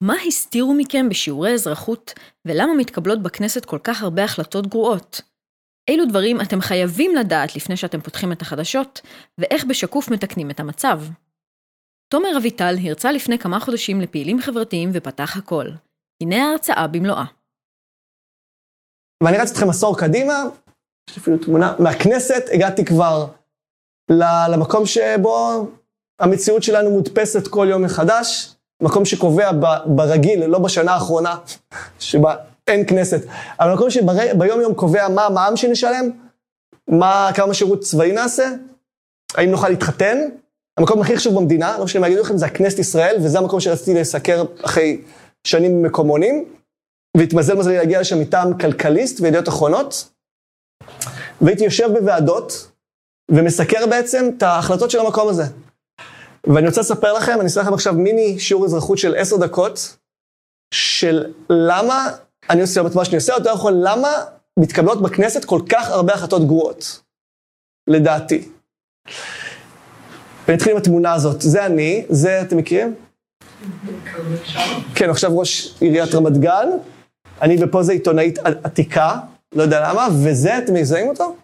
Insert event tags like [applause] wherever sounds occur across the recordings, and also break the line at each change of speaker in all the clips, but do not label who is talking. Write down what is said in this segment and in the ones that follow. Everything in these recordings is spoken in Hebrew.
מה הסתירו מכם בשיעורי אזרחות, ולמה מתקבלות בכנסת כל כך הרבה החלטות גרועות? אילו דברים אתם חייבים לדעת לפני שאתם פותחים את החדשות, ואיך בשקוף מתקנים את המצב? תומר אביטל הרצה לפני כמה חודשים לפעילים חברתיים ופתח הכל. הנה ההרצאה במלואה.
ואני רץ אתכם עשור קדימה, יש אפילו תמונה, מהכנסת הגעתי כבר למקום שבו המציאות שלנו מודפסת כל יום מחדש, מקום שקובע ברגיל, לא בשנה האחרונה, שבה אין כנסת, אבל מקום שביום יום קובע מה המע"מ שנשלם, מה, כמה שירות צבאי נעשה, האם נוכל להתחתן, המקום הכי חשוב במדינה, לא משנה מה יגידו לכם, זה הכנסת ישראל, וזה המקום שרציתי לסקר אחרי שנים מקומונים, והתמזל מזלי להגיע לשם מטעם כלכליסט וידיעות אחרונות, והייתי יושב בוועדות ומסקר בעצם את ההחלטות של המקום הזה. ואני רוצה לספר לכם, אני אעשה לכם עכשיו מיני שיעור אזרחות של עשר דקות, של למה אני עושה את מה שאני עושה, יותר נכון, למה מתקבלות בכנסת כל כך הרבה החלטות גרועות, לדעתי. ונתחיל עם התמונה הזאת. זה אני, זה אתם מכירים? כן, עכשיו ראש עיריית רמת גן, אני ופה זה עיתונאית עתיקה, לא יודע למה, וזה, אתם מזהים אותו?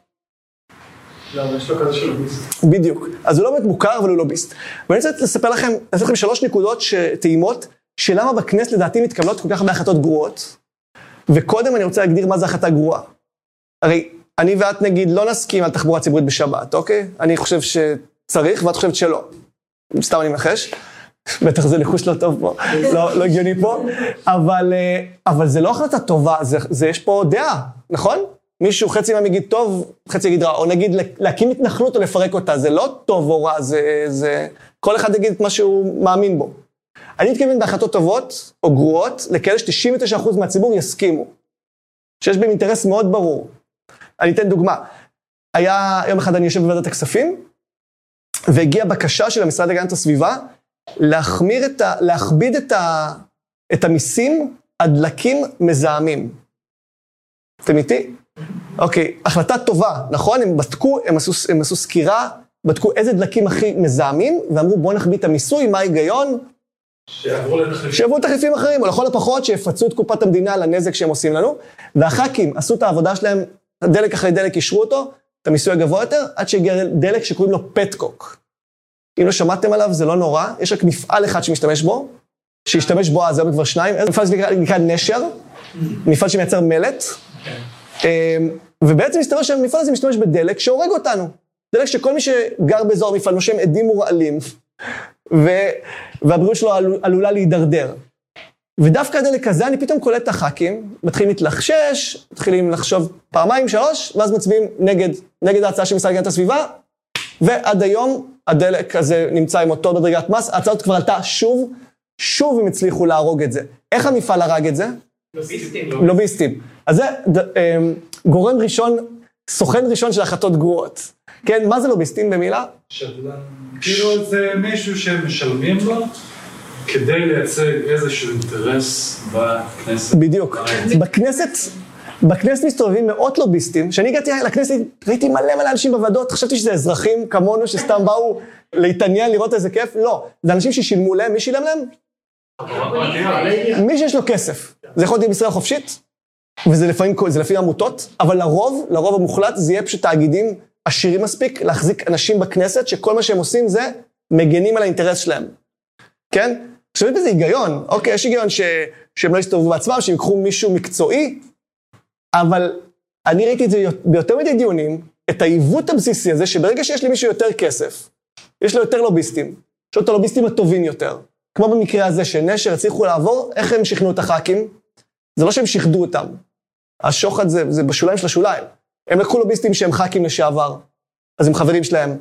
לא, יש לו כזה של לוביסט.
בדיוק. אז הוא לא באמת מוכר, אבל הוא לוביסט. ואני רוצה לספר לכם, לעשות לכם שלוש נקודות טעימות, שלמה בכנסת לדעתי מתקבלות כל כך הרבה החלטות גרועות, וקודם אני רוצה להגדיר מה זה החלטה גרועה. הרי אני ואת נגיד לא נסכים על תחבורה ציבורית בשבת, אוקיי? אני חושב שצריך ואת חושבת שלא. סתם אני מנחש. [laughs] בטח זה ניחוש לא טוב פה, לא, לא הגיוני פה, אבל, אה, אבל זה לא החלטה טובה, זה, זה יש פה דעה, נכון? מישהו, חצי מהם יגיד טוב, חצי יגיד רע, או נגיד להקים התנחלות או לפרק אותה, זה לא טוב או רע, זה, זה... כל אחד יגיד את מה שהוא מאמין בו. אני מתכוון בהחלטות טובות או גרועות, לכאלה ש-99% מהציבור יסכימו. שיש בהם אינטרס מאוד ברור. אני אתן דוגמה. היה, יום אחד אני יושב בוועדת הכספים, והגיעה בקשה של המשרד להגנת הסביבה להחמיר את ה... להכביד את, ה, את המיסים על דלקים מזהמים. אתם איתי? אוקיי, החלטה טובה, נכון? הם בדקו, הם עשו, הם עשו סקירה, בדקו איזה דלקים הכי מזהמים, ואמרו בואו נכביד את המיסוי, מה ההיגיון?
שיעברו לתחליפים.
שיעברו לתחליפים אחרים, או לכל הפחות שיפצו את קופת המדינה על הנזק שהם עושים לנו. והח"כים עשו את העבודה שלהם, דלק אחרי דלק אישרו אותו, את המיסוי הגבוה יותר, עד שהגיע דלק שקוראים לו פטקוק. אם לא שמעתם עליו, זה לא נורא, יש רק מפעל אחד שמשתמש בו, שהשתמש בו אז, היום כבר שניים, מפעל שנקרא נקרא נשר, מפעל שמייצר מלט, אמ, ובעצם מסתבר שהמפעל הזה משתמש בדלק שהורג אותנו. דלק שכל מי שגר באזור המפעל נושם עדים מורעלים, ו... והבריאות שלו עלול, עלולה להידרדר. ודווקא הדלק הזה, אני פתאום קולט את הח"כים, מתחילים להתלחשש, מתחילים לחשוב פעמיים, שלוש, ואז מצביעים נגד, נגד ההצעה של משרד להגנת הסביבה, ועד היום הדלק הזה נמצא עם אותו מדרגת מס, ההצעה הזאת כבר עלתה שוב, שוב הם הצליחו להרוג את זה. איך המפעל הרג את זה?
לוביסטים.
לוביסטים. אז זה ד- אמ, גורם ראשון, סוכן ראשון של החלטות גרועות. כן, מה זה לוביסטים במילה?
שדלן. כאילו זה מישהו שמשלמים לו כדי לייצג איזשהו אינטרס בכנסת.
בדיוק. בכנסת, בכנסת מסתובבים מאות לוביסטים. כשאני הגעתי לכנסת, ראיתי מלא מלא אנשים בוועדות, חשבתי שזה אזרחים כמונו שסתם באו להתעניין, לראות איזה כיף. לא, זה אנשים ששילמו להם, מי שילם להם? מי שיש לו כסף. זה יכול להיות בישראל חופשית, וזה לפעמים, זה לפעמים עמותות, אבל לרוב, לרוב המוחלט, זה יהיה פשוט תאגידים עשירים מספיק להחזיק אנשים בכנסת, שכל מה שהם עושים זה מגנים על האינטרס שלהם. כן? עכשיו יש בזה היגיון, אוקיי, יש היגיון ש... שהם לא יסתובבו בעצמם, שהם ייקחו מישהו מקצועי, אבל אני ראיתי את זה ביותר מדי דיונים, את העיוות הבסיסי הזה, שברגע שיש למישהו יותר כסף, יש לו יותר לוביסטים, יש לו את הלוביסטים הטובים יותר. כמו במקרה הזה, שנשר הצליחו לעבור, איך הם שכנעו את הח"כים? זה לא שהם שיחדו אותם. השוחד זה, זה בשוליים של השוליים. הם לקחו לוביסטים שהם ח"כים לשעבר, אז הם חברים שלהם.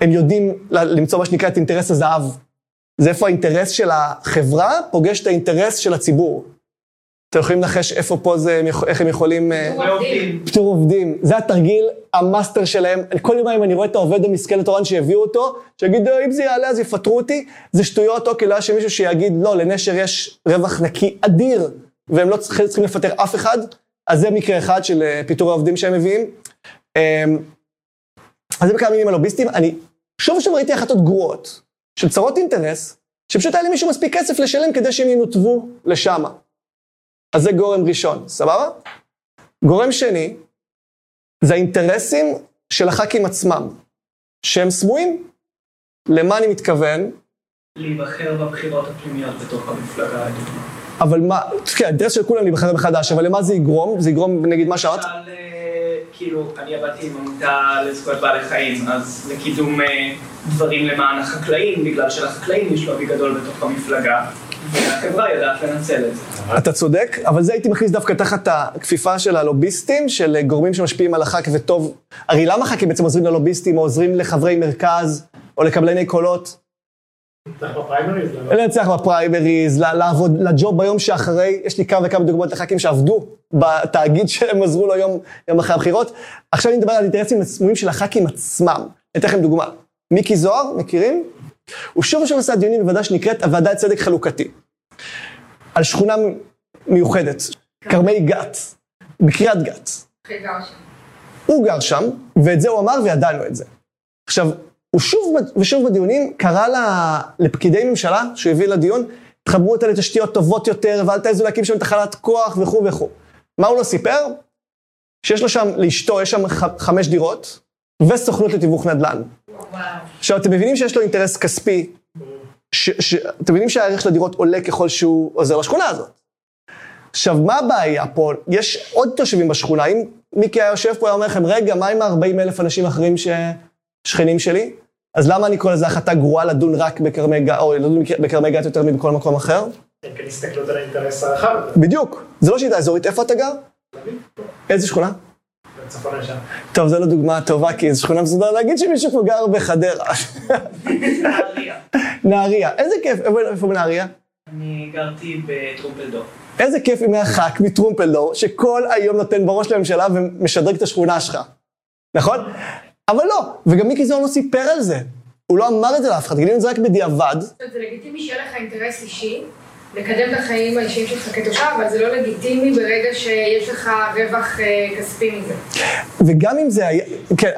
הם יודעים למצוא מה שנקרא את אינטרס הזהב. זה איפה האינטרס של החברה פוגש את האינטרס של הציבור. אתם יכולים לנחש איפה פה זה, איך הם יכולים... אה, פיטור עובדים. זה התרגיל המאסטר שלהם. כל יומיים אני רואה את העובד המסכן התורן שהביאו אותו, שיגיד, "אה, אם זה יעלה אז יפטרו אותי. זה שטויות, אוקיי, לא היה שמישהו שיגיד, לא, לנשר יש רווח נקי אדיר, והם לא צריכים, לפטר אף אחד. אז זה מקרה אחד של אה, פיטורי העובדים שהם מביאים. אמ, אז זה בכמה מילים על לוביסטים. אני שוב ושוב ראיתי החלטות גרועות, של צרות אינטרס, שפשוט היה למישהו מספיק כסף לשלם כדי שהם ינותבו לשם. אז זה גורם ראשון, סבבה? גורם שני, זה האינטרסים של הח"כים עצמם, שהם סמויים. למה אני מתכוון?
להיבחר בבחירות הפנימיות בתוך המפלגה.
אבל מה, כן, האינטרס של כולם להיבחר מחדש, אבל למה זה יגרום? זה יגרום, נגיד, מה?
למשל, אה, כאילו, אני עבדתי עם עמותה לזכויות בעלי חיים, אז לקידום אה, דברים למען החקלאים, בגלל שלחקלאים יש לובי גדול בתוך המפלגה, והחברה יודעת לנצל את זה.
אתה צודק, אבל זה הייתי מכניס דווקא תחת הכפיפה של הלוביסטים, של גורמים שמשפיעים על הח"כ וטוב. הרי למה ח"כים בעצם עוזרים ללוביסטים, או עוזרים לחברי מרכז, או לקבלני קולות?
לא?
לנצח בפריימריז, ל- לעבוד, לג'וב ביום שאחרי, יש לי כמה וכמה דוגמאות לח"כים שעבדו בתאגיד [laughs] שהם עזרו לו יום, יום אחרי הבחירות. עכשיו אני מדבר על אינטרסים סמויים של הח"כים עצמם. אני אתן לכם דוגמה. מיקי זוהר, מכירים? הוא שוב ושוב עשה דיונים בוועדה שנקראת הוועדה לצדק חלוקתי. על שכונה מיוחדת, כרמי גת, בקריית גת. הוא גר שם, ואת זה הוא אמר וידענו את זה. עכשיו, הוא שוב ושוב בדיונים קרא לפקידי ממשלה שהוא הביא לדיון, תחברו אותה לתשתיות טובות יותר, ואל תעזו להקים שם תחנת כוח וכו' וכו'. מה הוא לא סיפר? שיש לו שם, לאשתו, יש שם חמש דירות, וסוכנות לתיווך נדל"ן. עכשיו, אתם מבינים שיש לו אינטרס כספי, ש, ש, אתם מבינים שהערך של הדירות עולה ככל שהוא עוזר לשכונה הזאת. עכשיו, מה הבעיה פה? יש עוד תושבים בשכונה, אם מיקי היה יושב פה, היה אומר לכם, רגע, מה עם ה-40 אלף אנשים אחרים ששכנים שלי? אז למה אני קורא לזה החלטה גרועה לדון רק בכרמי גת, או לדון בכרמי גת יותר מבכל מקום אחר?
כן, הסתכלות על האינטרס הרחב.
בדיוק. זה לא שיטה אזורית, איפה אתה גר? איזה שכונה? טוב, זו לא דוגמה טובה, כי זו שכונה מסודרת להגיד שמישהו פה גר בחדרה.
נהריה.
נהריה. איזה כיף, איפה בנהריה?
אני גרתי בטרומפלדור.
איזה כיף אם היה ח"כ מטרומפלדור, שכל היום נותן בראש לממשלה ומשדרג את השכונה שלך. נכון? אבל לא, וגם מיקי זוהר לא סיפר על זה. הוא לא אמר את זה לאף אחד, גילינו את זה רק בדיעבד.
זאת אומרת, זה לגיטימי שיהיה לך אינטרס אישי, לקדם את החיים האישיים שלך כתושב, אבל זה לא לגיטימי ברגע שיש לך רווח אה, כספי מזה.
וגם אם זה היה, כן,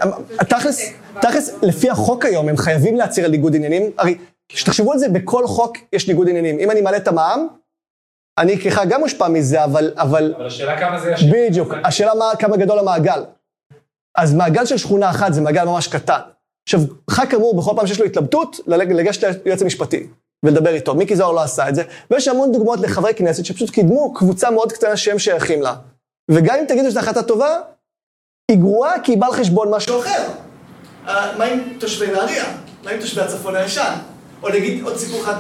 תכלס, תכלס, לפי החוק היום, הם חייבים להצהיר על ניגוד עניינים. הרי, שתחשבו על זה, בכל חוק יש ניגוד עניינים. אם אני מעלה את המע"מ, אני ככה גם מושפע מזה, אבל, אבל,
אבל השאלה כמה זה ישפיע.
בדיוק, השאלה מה, כמה גדול המעגל. אז מעגל של שכונה אחת זה מעגל ממש קטן. עכשיו, ח"כ אמור בכל פעם שיש לו התלבטות, לגשת ליועץ המשפטי ולדבר איתו. מיקי זוהר לא עשה את זה, ויש המון דוגמאות לחברי כנסת שפשוט קידמו קבוצה מאוד קטנה שהם שייכים לה. וגם אם תגידו שזו החלטה טובה, היא גרועה כי היא באה על חשבון משהו אחר. אה, מה עם תושבי נהריה? מה עם תושבי הצפון הישן? או נגיד עוד סיפור אחד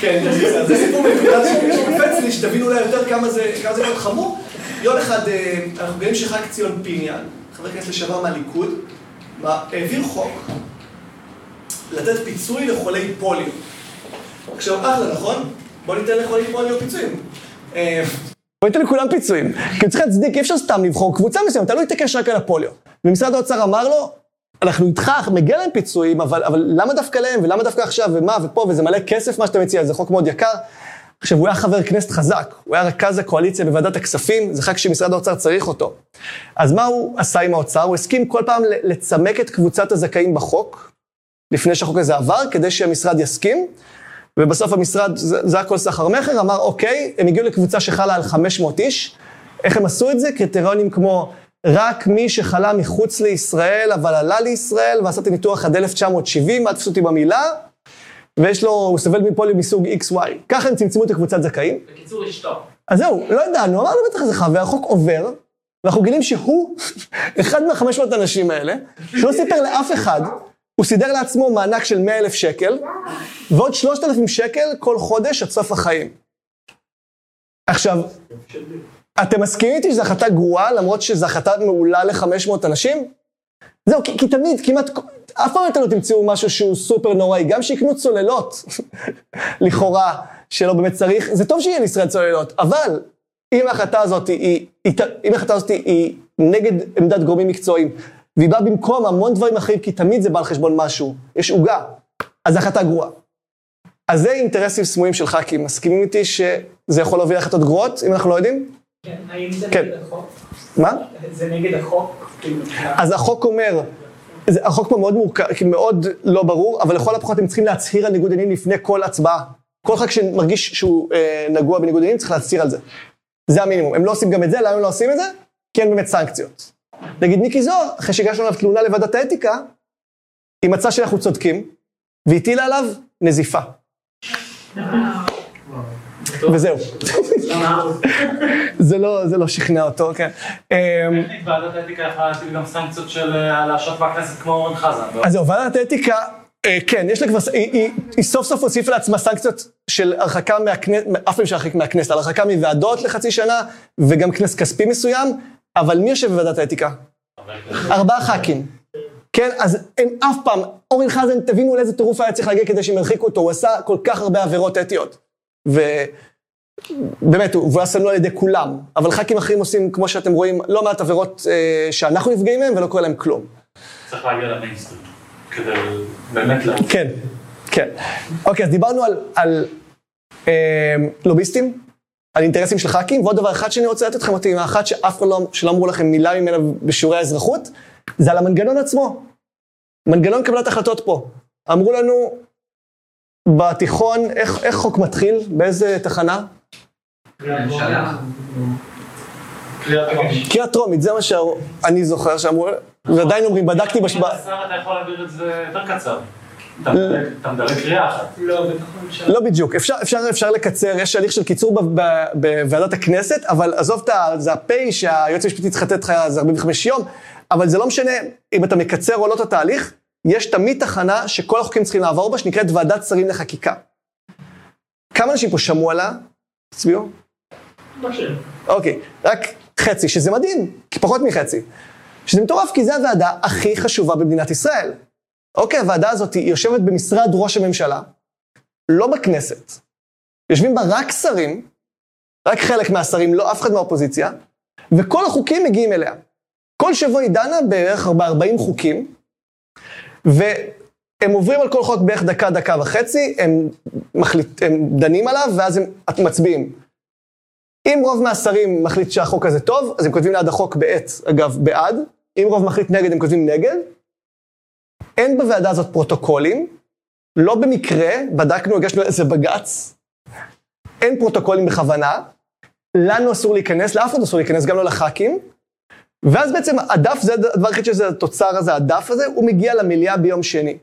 כן, זה סיפור מקולל שקופץ לי, שתבינו אולי יותר כמה זה מאוד חמור. יום אחד, אה, אנחנו גאים שח"כ ציון פיניאן, חבר כנסת לשעבר מהליכוד, מה, העביר חוק לתת פיצוי לחולי פוליו. עכשיו, אחלה, נכון? בוא ניתן לחולי פוליו פיצויים. אה, בוא ניתן לכולם פיצויים. כי צריך להצדיק, אי אפשר סתם לבחור קבוצה מסוימת, אתה לא תתעקש רק על הפוליו. ומשרד האוצר אמר לו, אנחנו איתך, מגיע להם פיצויים, אבל, אבל למה דווקא להם, ולמה דווקא עכשיו, ומה, ופה, וזה מלא כסף מה שאתה מציע, זה חוק מאוד יקר. עכשיו, הוא היה חבר כנסת חזק, הוא היה רכז הקואליציה בוועדת הכספים, זה חג שמשרד האוצר צריך אותו. אז מה הוא עשה עם האוצר? הוא הסכים כל פעם לצמק את קבוצת הזכאים בחוק, לפני שהחוק הזה עבר, כדי שהמשרד יסכים, ובסוף המשרד, זה, זה הכל סחר מכר, אמר, אוקיי, הם הגיעו לקבוצה שחלה על 500 איש. איך הם עשו את זה? קריטריונים כמו, רק מי שחלה מחוץ לישראל, אבל עלה לישראל, ועשה את הניתוח עד 1970, אל תפסו אותי במילה, ויש לו, הוא סובל מפוליו מסוג XY. ככה הם צמצמו את הקבוצת זכאים.
בקיצור, אשתו.
אז זהו, לא ידענו, אמרנו בטח איזה חבר, החוק עובר, ואנחנו גילים שהוא [laughs] אחד מהחמש מאות אנשים האלה, שלא סיפר לאף אחד, הוא סידר לעצמו מענק של 100 אלף שקל, ועוד 3,000 שקל כל חודש עד סוף החיים. עכשיו, אתם מסכימים איתי שזו החלטה גרועה, למרות שזו החלטה מעולה ל-500 אנשים? זהו, כי, כי תמיד, כמעט, אף פעם אתם לא תמצאו משהו שהוא סופר נוראי, גם שיקנו צוללות, [laughs] לכאורה, שלא באמת צריך, זה טוב שיהיה לישראל צוללות, אבל אם ההחלטה הזאת היא, היא, אם ההחלטה הזאת היא נגד עמדת גורמים מקצועיים, והיא באה במקום המון דברים אחרים, כי תמיד זה בא על חשבון משהו, יש עוגה, אז החלטה גרועה. אז זה אינטרסים סמויים של ח"כים, מסכימים איתי שזה יכול להוביל להחלטות גרועות, אם אנחנו לא יודעים?
כן, האם זה
כן.
נגד החוק?
מה?
זה נגד החוק?
אז החוק אומר, זה, החוק פה מאוד מורכב, מאוד לא ברור, אבל לכל הפחות הם צריכים להצהיר על ניגוד עניינים לפני כל הצבעה. כל ח"כ שמרגיש שהוא אה, נגוע בניגוד עניינים צריך להצהיר על זה. זה המינימום. הם לא עושים גם את זה, למה הם לא עושים את זה? כי אין באמת סנקציות. נגיד מיקי זוהר, אחרי שהגשנו עליו תלונה לוועדת האתיקה, היא מצאה שאנחנו צודקים, והטילה עליו נזיפה. וזהו. [laughs] זה לא, זה לא שכנע אותו, כן. אמ,
ועדת האתיקה יכולה להטיל גם סנקציות של אה, להשעות מהכנסת כמו אורן חזן. לא?
אז זהו, ועדת האתיקה, אה, כן, יש לה כבר, היא, סוף סוף הוסיפה לעצמה סנקציות של הרחקה מהכנסת, אף פעם שהרחק מהכנסת, על הרחקה מוועדות לחצי שנה, וגם כנס כספי מסוים, אבל מי יושב בוועדת האתיקה? ארבעה ח"כים. כן, אז הם אף פעם, אורן חזן, תבינו לאיזה טירוף היה צריך להגיע כדי שהם ירחיקו אותו, הוא עשה כל כך הרבה עבירות אתיות. ובאמת, הוא היה שנוא על ידי כולם, אבל ח"כים אחרים עושים, כמו שאתם רואים, לא מעט עבירות אה, שאנחנו נפגעים מהם ולא קורה להם כלום.
צריך להגיע למיינסטרים, כדי באמת להוציא.
כן, כן. אוקיי, אז דיברנו על, על אה, לוביסטים, על אינטרסים של ח"כים, ועוד דבר אחד שאני רוצה לתת אתכם אותי, מהאחת שאף אחד לא, שלא אמרו לכם מילה ממנה בשיעורי האזרחות, זה על המנגנון עצמו. מנגנון קבלת החלטות פה. אמרו לנו בתיכון, איך, איך חוק מתחיל? באיזה תחנה? קריאה טרומית, זה מה שאני זוכר שאמרו, ועדיין אומרים, בדקתי בשבוע...
השר אתה יכול להעביר את זה יותר קצר. אתה מדלג קריאה אחת.
לא.
לא בדיוק, אפשר, אפשר, אפשר לקצר, יש הליך של קיצור ב- ב- בוועדת הכנסת, אבל עזוב את. זה הפ' שהיועץ המשפטי צריך לתת לך איזה 45 יום, אבל זה לא משנה אם אתה מקצר או לא את התהליך, יש תמיד תחנה שכל החוקים צריכים לעבור בה, שנקראת ועדת שרים לחקיקה. כמה אנשים פה שמעו עליה? תצביעו. אוקיי, רק חצי, שזה מדהים, כי פחות מחצי. שזה מטורף, כי זו הוועדה הכי חשובה במדינת ישראל. אוקיי, הוועדה הזאת היא יושבת במשרד ראש הממשלה, לא בכנסת. יושבים בה רק שרים, רק חלק מהשרים, לא אף אחד מהאופוזיציה, וכל החוקים מגיעים אליה. כל שבוע היא דנה בערך ב-40 חוקים, והם עוברים על כל חוק בערך דקה, דקה וחצי, הם, מחליט, הם דנים עליו, ואז הם מצביעים. אם רוב מהשרים מחליט שהחוק הזה טוב, אז הם כותבים ליד החוק בעט, אגב, בעד. אם רוב מחליט נגד, הם כותבים נגד. אין בוועדה הזאת פרוטוקולים. לא במקרה, בדקנו, הגשנו איזה בג"ץ. אין פרוטוקולים בכוונה. לנו אסור להיכנס, לאף אחד אסור להיכנס, גם לא לח"כים. ואז בעצם הדף, זה הדבר היחיד שזה התוצר הזה, הדף הזה, הוא מגיע למליאה ביום שני.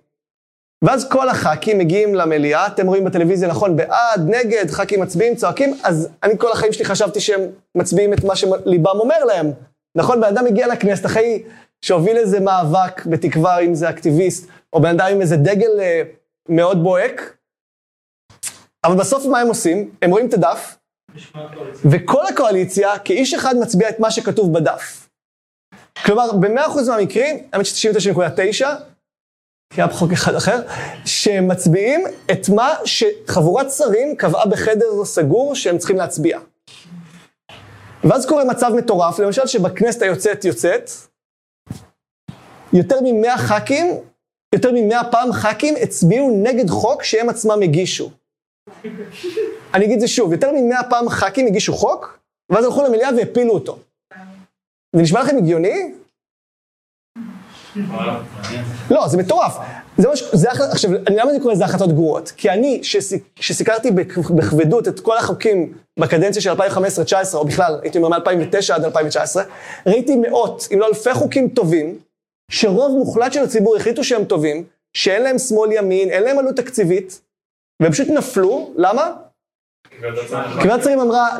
ואז כל הח"כים מגיעים למליאה, אתם רואים בטלוויזיה, נכון, בעד, נגד, ח"כים מצביעים, צועקים, אז אני כל החיים שלי חשבתי שהם מצביעים את מה שליבם אומר להם. נכון, בן אדם מגיע לכנסת אחרי שהוביל איזה מאבק, בתקווה אם זה אקטיביסט, או בן אדם עם איזה דגל אה, מאוד בוהק, אבל בסוף מה הם עושים? הם רואים את הדף, וכל הקואליציה, כאיש אחד מצביע את מה שכתוב בדף. כלומר, ב-100% מהמקרים, האמת ש-99.9, כי היה בחוק אחד אחר, שמצביעים את מה שחבורת שרים קבעה בחדר סגור שהם צריכים להצביע. ואז קורה מצב מטורף, למשל שבכנסת היוצאת יוצאת, יותר מ-100 ח"כים, יותר מ-100 פעם ח"כים הצביעו נגד חוק שהם עצמם הגישו. אני אגיד זה שוב, יותר מ-100 פעם ח"כים הגישו חוק, ואז הלכו למליאה והפילו אותו. זה נשמע לכם הגיוני? לא, זה מטורף. זה מה ש... זה אח... עכשיו, אני למה אני קורא לזה החלטות גרועות? כי אני, שסיקרתי בכבדות את כל החוקים בקדנציה של 2015-2019, או בכלל, הייתי אומר מ-2009 עד 2019, ראיתי מאות, אם לא אלפי חוקים טובים, שרוב מוחלט של הציבור החליטו שהם טובים, שאין להם שמאל-ימין, אין להם עלות תקציבית, והם פשוט נפלו, למה? כי ועדת שרים אמרה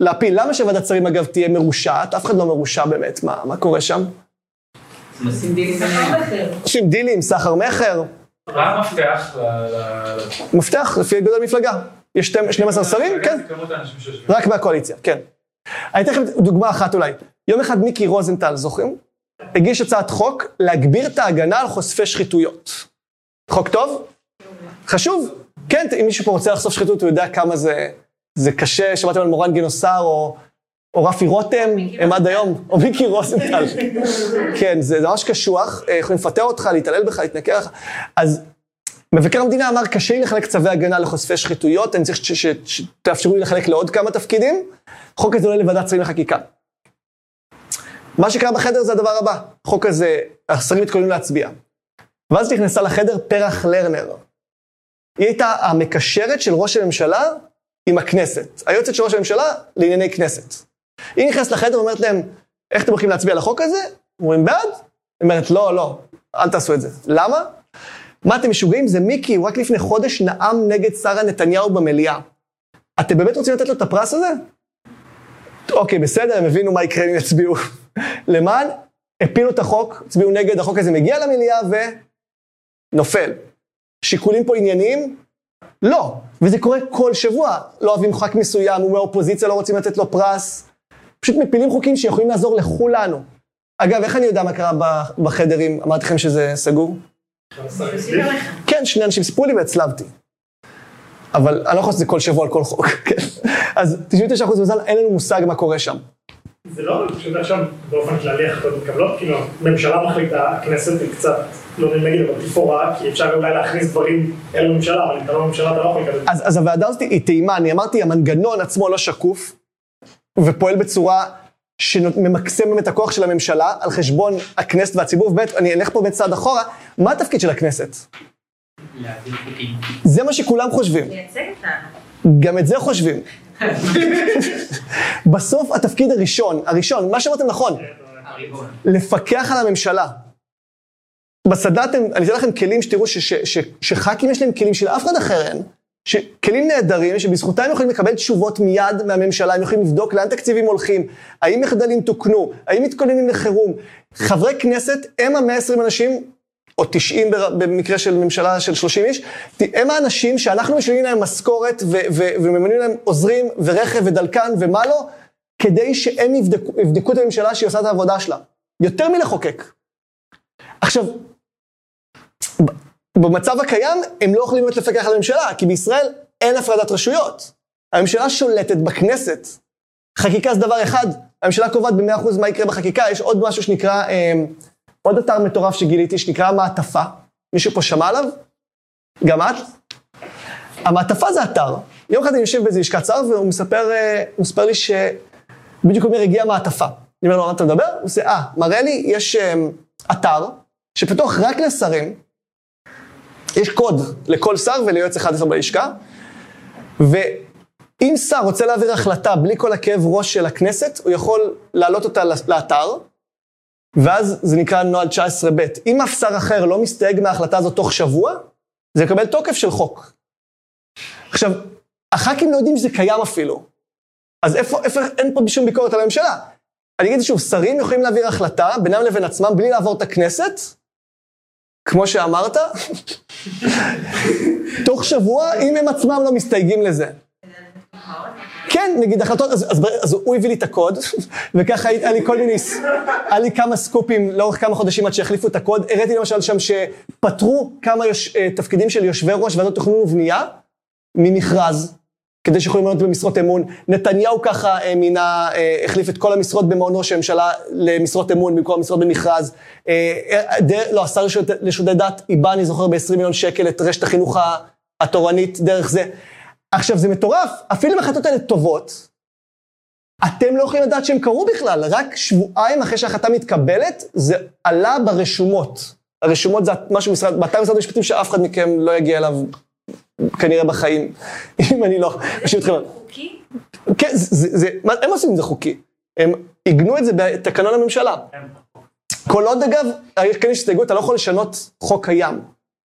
להפיל. למה שוועדת שרים, אגב, תהיה מרושעת? אף אחד לא מרושע באמת, מה, מה קורה שם?
עושים דילים
עושים דילים, סחר מכר.
מה המפתח?
מפתח, לפי גודל המפלגה. יש 12 שרים? כן. רק מהקואליציה, כן. אני אתן לכם דוגמה אחת אולי. יום אחד מיקי רוזנטל, זוכרים? הגיש הצעת חוק להגביר את ההגנה על חושפי שחיתויות. חוק טוב? חשוב. כן, אם מישהו פה רוצה לחשוף שחיתות, הוא יודע כמה זה, זה קשה. שמעתם על מורן גינוסר או, או רפי רותם, הם עד היום, או מיקי רוזנטל. כן, זה ממש קשוח, אה, יכולים לפטר אותך, להתעלל בך, להתנכר לך. אז מבקר המדינה אמר, קשה לי לחלק צווי הגנה לחושפי שחיתויות, אני צריך שתאפשרו לי לחלק לעוד כמה תפקידים. החוק הזה עולה לוועדת שרים לחקיקה. מה שקרה בחדר זה הדבר הבא, החוק הזה, השרים מתכוננים להצביע. ואז נכנסה לחדר פרח לרנר. היא הייתה המקשרת של ראש הממשלה עם הכנסת, היועצת של ראש הממשלה לענייני כנסת. היא נכנסת לחדר ואומרת להם, איך אתם הולכים להצביע על החוק הזה? אומרים, בעד? היא אומרת, לא, לא, אל תעשו את זה. למה? מה אתם משוגעים? זה מיקי, הוא רק לפני חודש נאם נגד שרה נתניהו במליאה. אתם באמת רוצים לתת לו את הפרס הזה? אוקיי, בסדר, הם הבינו מה יקרה אם יצביעו [laughs] למען, הפילו את החוק, הצביעו נגד, החוק הזה מגיע למליאה ונופל. שיקולים פה ענייניים? לא. וזה קורה כל שבוע. לא אוהבים ח"כ מסוים, הוא מהאופוזיציה, לא רוצים לתת לו פרס. פשוט מפילים חוקים שיכולים לעזור לכולנו. אגב, איך אני יודע מה קרה ב- בחדרים? אמרתי לכם שזה סגור? כן, שני אנשים סיפרו לי והצלבתי. אבל אני לא יכול לעשות את זה כל שבוע על כל חוק, [laughs] כן? אז 99% מזל, אין לנו מושג מה קורה שם.
זה לא פשוט עכשיו באופן כללי החלטות מתקבלות, כאילו הממשלה מחליטה, הכנסת היא קצת לא נגיד אבל תפאורה, כי אפשר אולי להכניס דברים אל הממשלה, אבל אם אתה לא בממשלה אתה לא יכול לקבל.
אז, אז הוועדה הזאת היא טעימה, אני אמרתי, המנגנון עצמו לא שקוף, ופועל בצורה שממקסם את הכוח של הממשלה על חשבון הכנסת והציבור, ובאמת, אני אלך פה בית צעד אחורה, מה התפקיד של הכנסת?
להעביר חוקים.
זה מה שכולם חושבים,
מייצג אותנו.
גם את זה חושבים. [laughs] בסוף התפקיד הראשון, הראשון, מה שאמרתם נכון. לפקח על הממשלה. בסדנת, אני אתן לכם כלים שתראו שח"כים יש להם כלים שלאף אחד אחר אין, שכלים נהדרים, שבזכותם הם יכולים לקבל תשובות מיד מהממשלה, הם יכולים לבדוק לאן תקציבים הולכים, האם מחדלים תוקנו, האם מתכוננים לחירום. חברי כנסת הם המאה עשרים אנשים, או 90 בר- במקרה של ממשלה של 30 איש, הם האנשים שאנחנו משלמים להם משכורת וממנים להם עוזרים ורכב ודלקן ומה לא, כדי שהם יבדקו, יבדקו את הממשלה שהיא עושה את העבודה שלה. יותר מלחוקק. עכשיו, במצב הקיים הם לא יכולים באמת לפקח על הממשלה, כי בישראל אין הפרדת רשויות. הממשלה שולטת בכנסת. חקיקה זה דבר אחד, הממשלה קובעת ב-100% מה יקרה בחקיקה, יש עוד משהו שנקרא, אה, עוד אתר מטורף שגיליתי, שנקרא מעטפה. מישהו פה שמע עליו? גם את? המעטפה זה אתר. יום אחד אני יושב באיזה לשכת שר והוא מספר, אה, מספר לי שבדיוק אומר הגיעה מעטפה. אני אומר לו, מה אתה מדבר? הוא עושה, אה, מראה לי, יש אה, אתר שפתוח רק לשרים, יש קוד לכל שר וליועץ אחד אצלו בלשכה, ואם שר רוצה להעביר החלטה בלי כל הכאב ראש של הכנסת, הוא יכול להעלות אותה לאתר, ואז זה נקרא נוהל 19ב'. אם אף שר אחר לא מסתייג מההחלטה הזאת תוך שבוע, זה יקבל תוקף של חוק. עכשיו, הח"כים לא יודעים שזה קיים אפילו. אז איפה, איפה, אין פה שום ביקורת על הממשלה. אני אגיד שוב, שרים יכולים להעביר החלטה בינם לבין עצמם בלי לעבור את הכנסת, כמו שאמרת, [laughs] תוך שבוע, אם הם עצמם לא מסתייגים לזה. כן, נגיד החלטות, אז, אז, אז הוא הביא לי את הקוד, [laughs] וככה היה לי כל מיני, היה לי כמה סקופים לאורך כמה חודשים עד שהחליפו את הקוד. הראיתי למשל שם שפטרו כמה יוש, אה, תפקידים של יושבי ראש ועדות תכנון ובנייה ממכרז, כדי שיכולו למנות במשרות אמון. נתניהו ככה אה, מינה, אה, החליף את כל המשרות במעון ראש הממשלה למשרות אמון במקום המשרות במכרז. אה, אה, ד, לא, השר לשירותי דת איבא, אני זוכר, ב-20 מיליון שקל את רשת החינוך התורנית דרך זה. עכשיו, זה מטורף, אפילו אם ההחלטות האלה טובות, אתם לא יכולים לדעת שהם קרו בכלל, רק שבועיים אחרי שההחלטה מתקבלת, זה עלה ברשומות. הרשומות זה משהו משרד, באתר משרד המשפטים שאף אחד מכם לא יגיע אליו כנראה בחיים, [laughs] אם אני לא אתכם.
חוקי?
כן, זה, זה, זה, מה, הם עושים את זה חוקי. הם עיגנו את זה בתקנון הממשלה. כל עוד אגב, יש כאן הסתייגות, אתה לא יכול לשנות חוק קיים.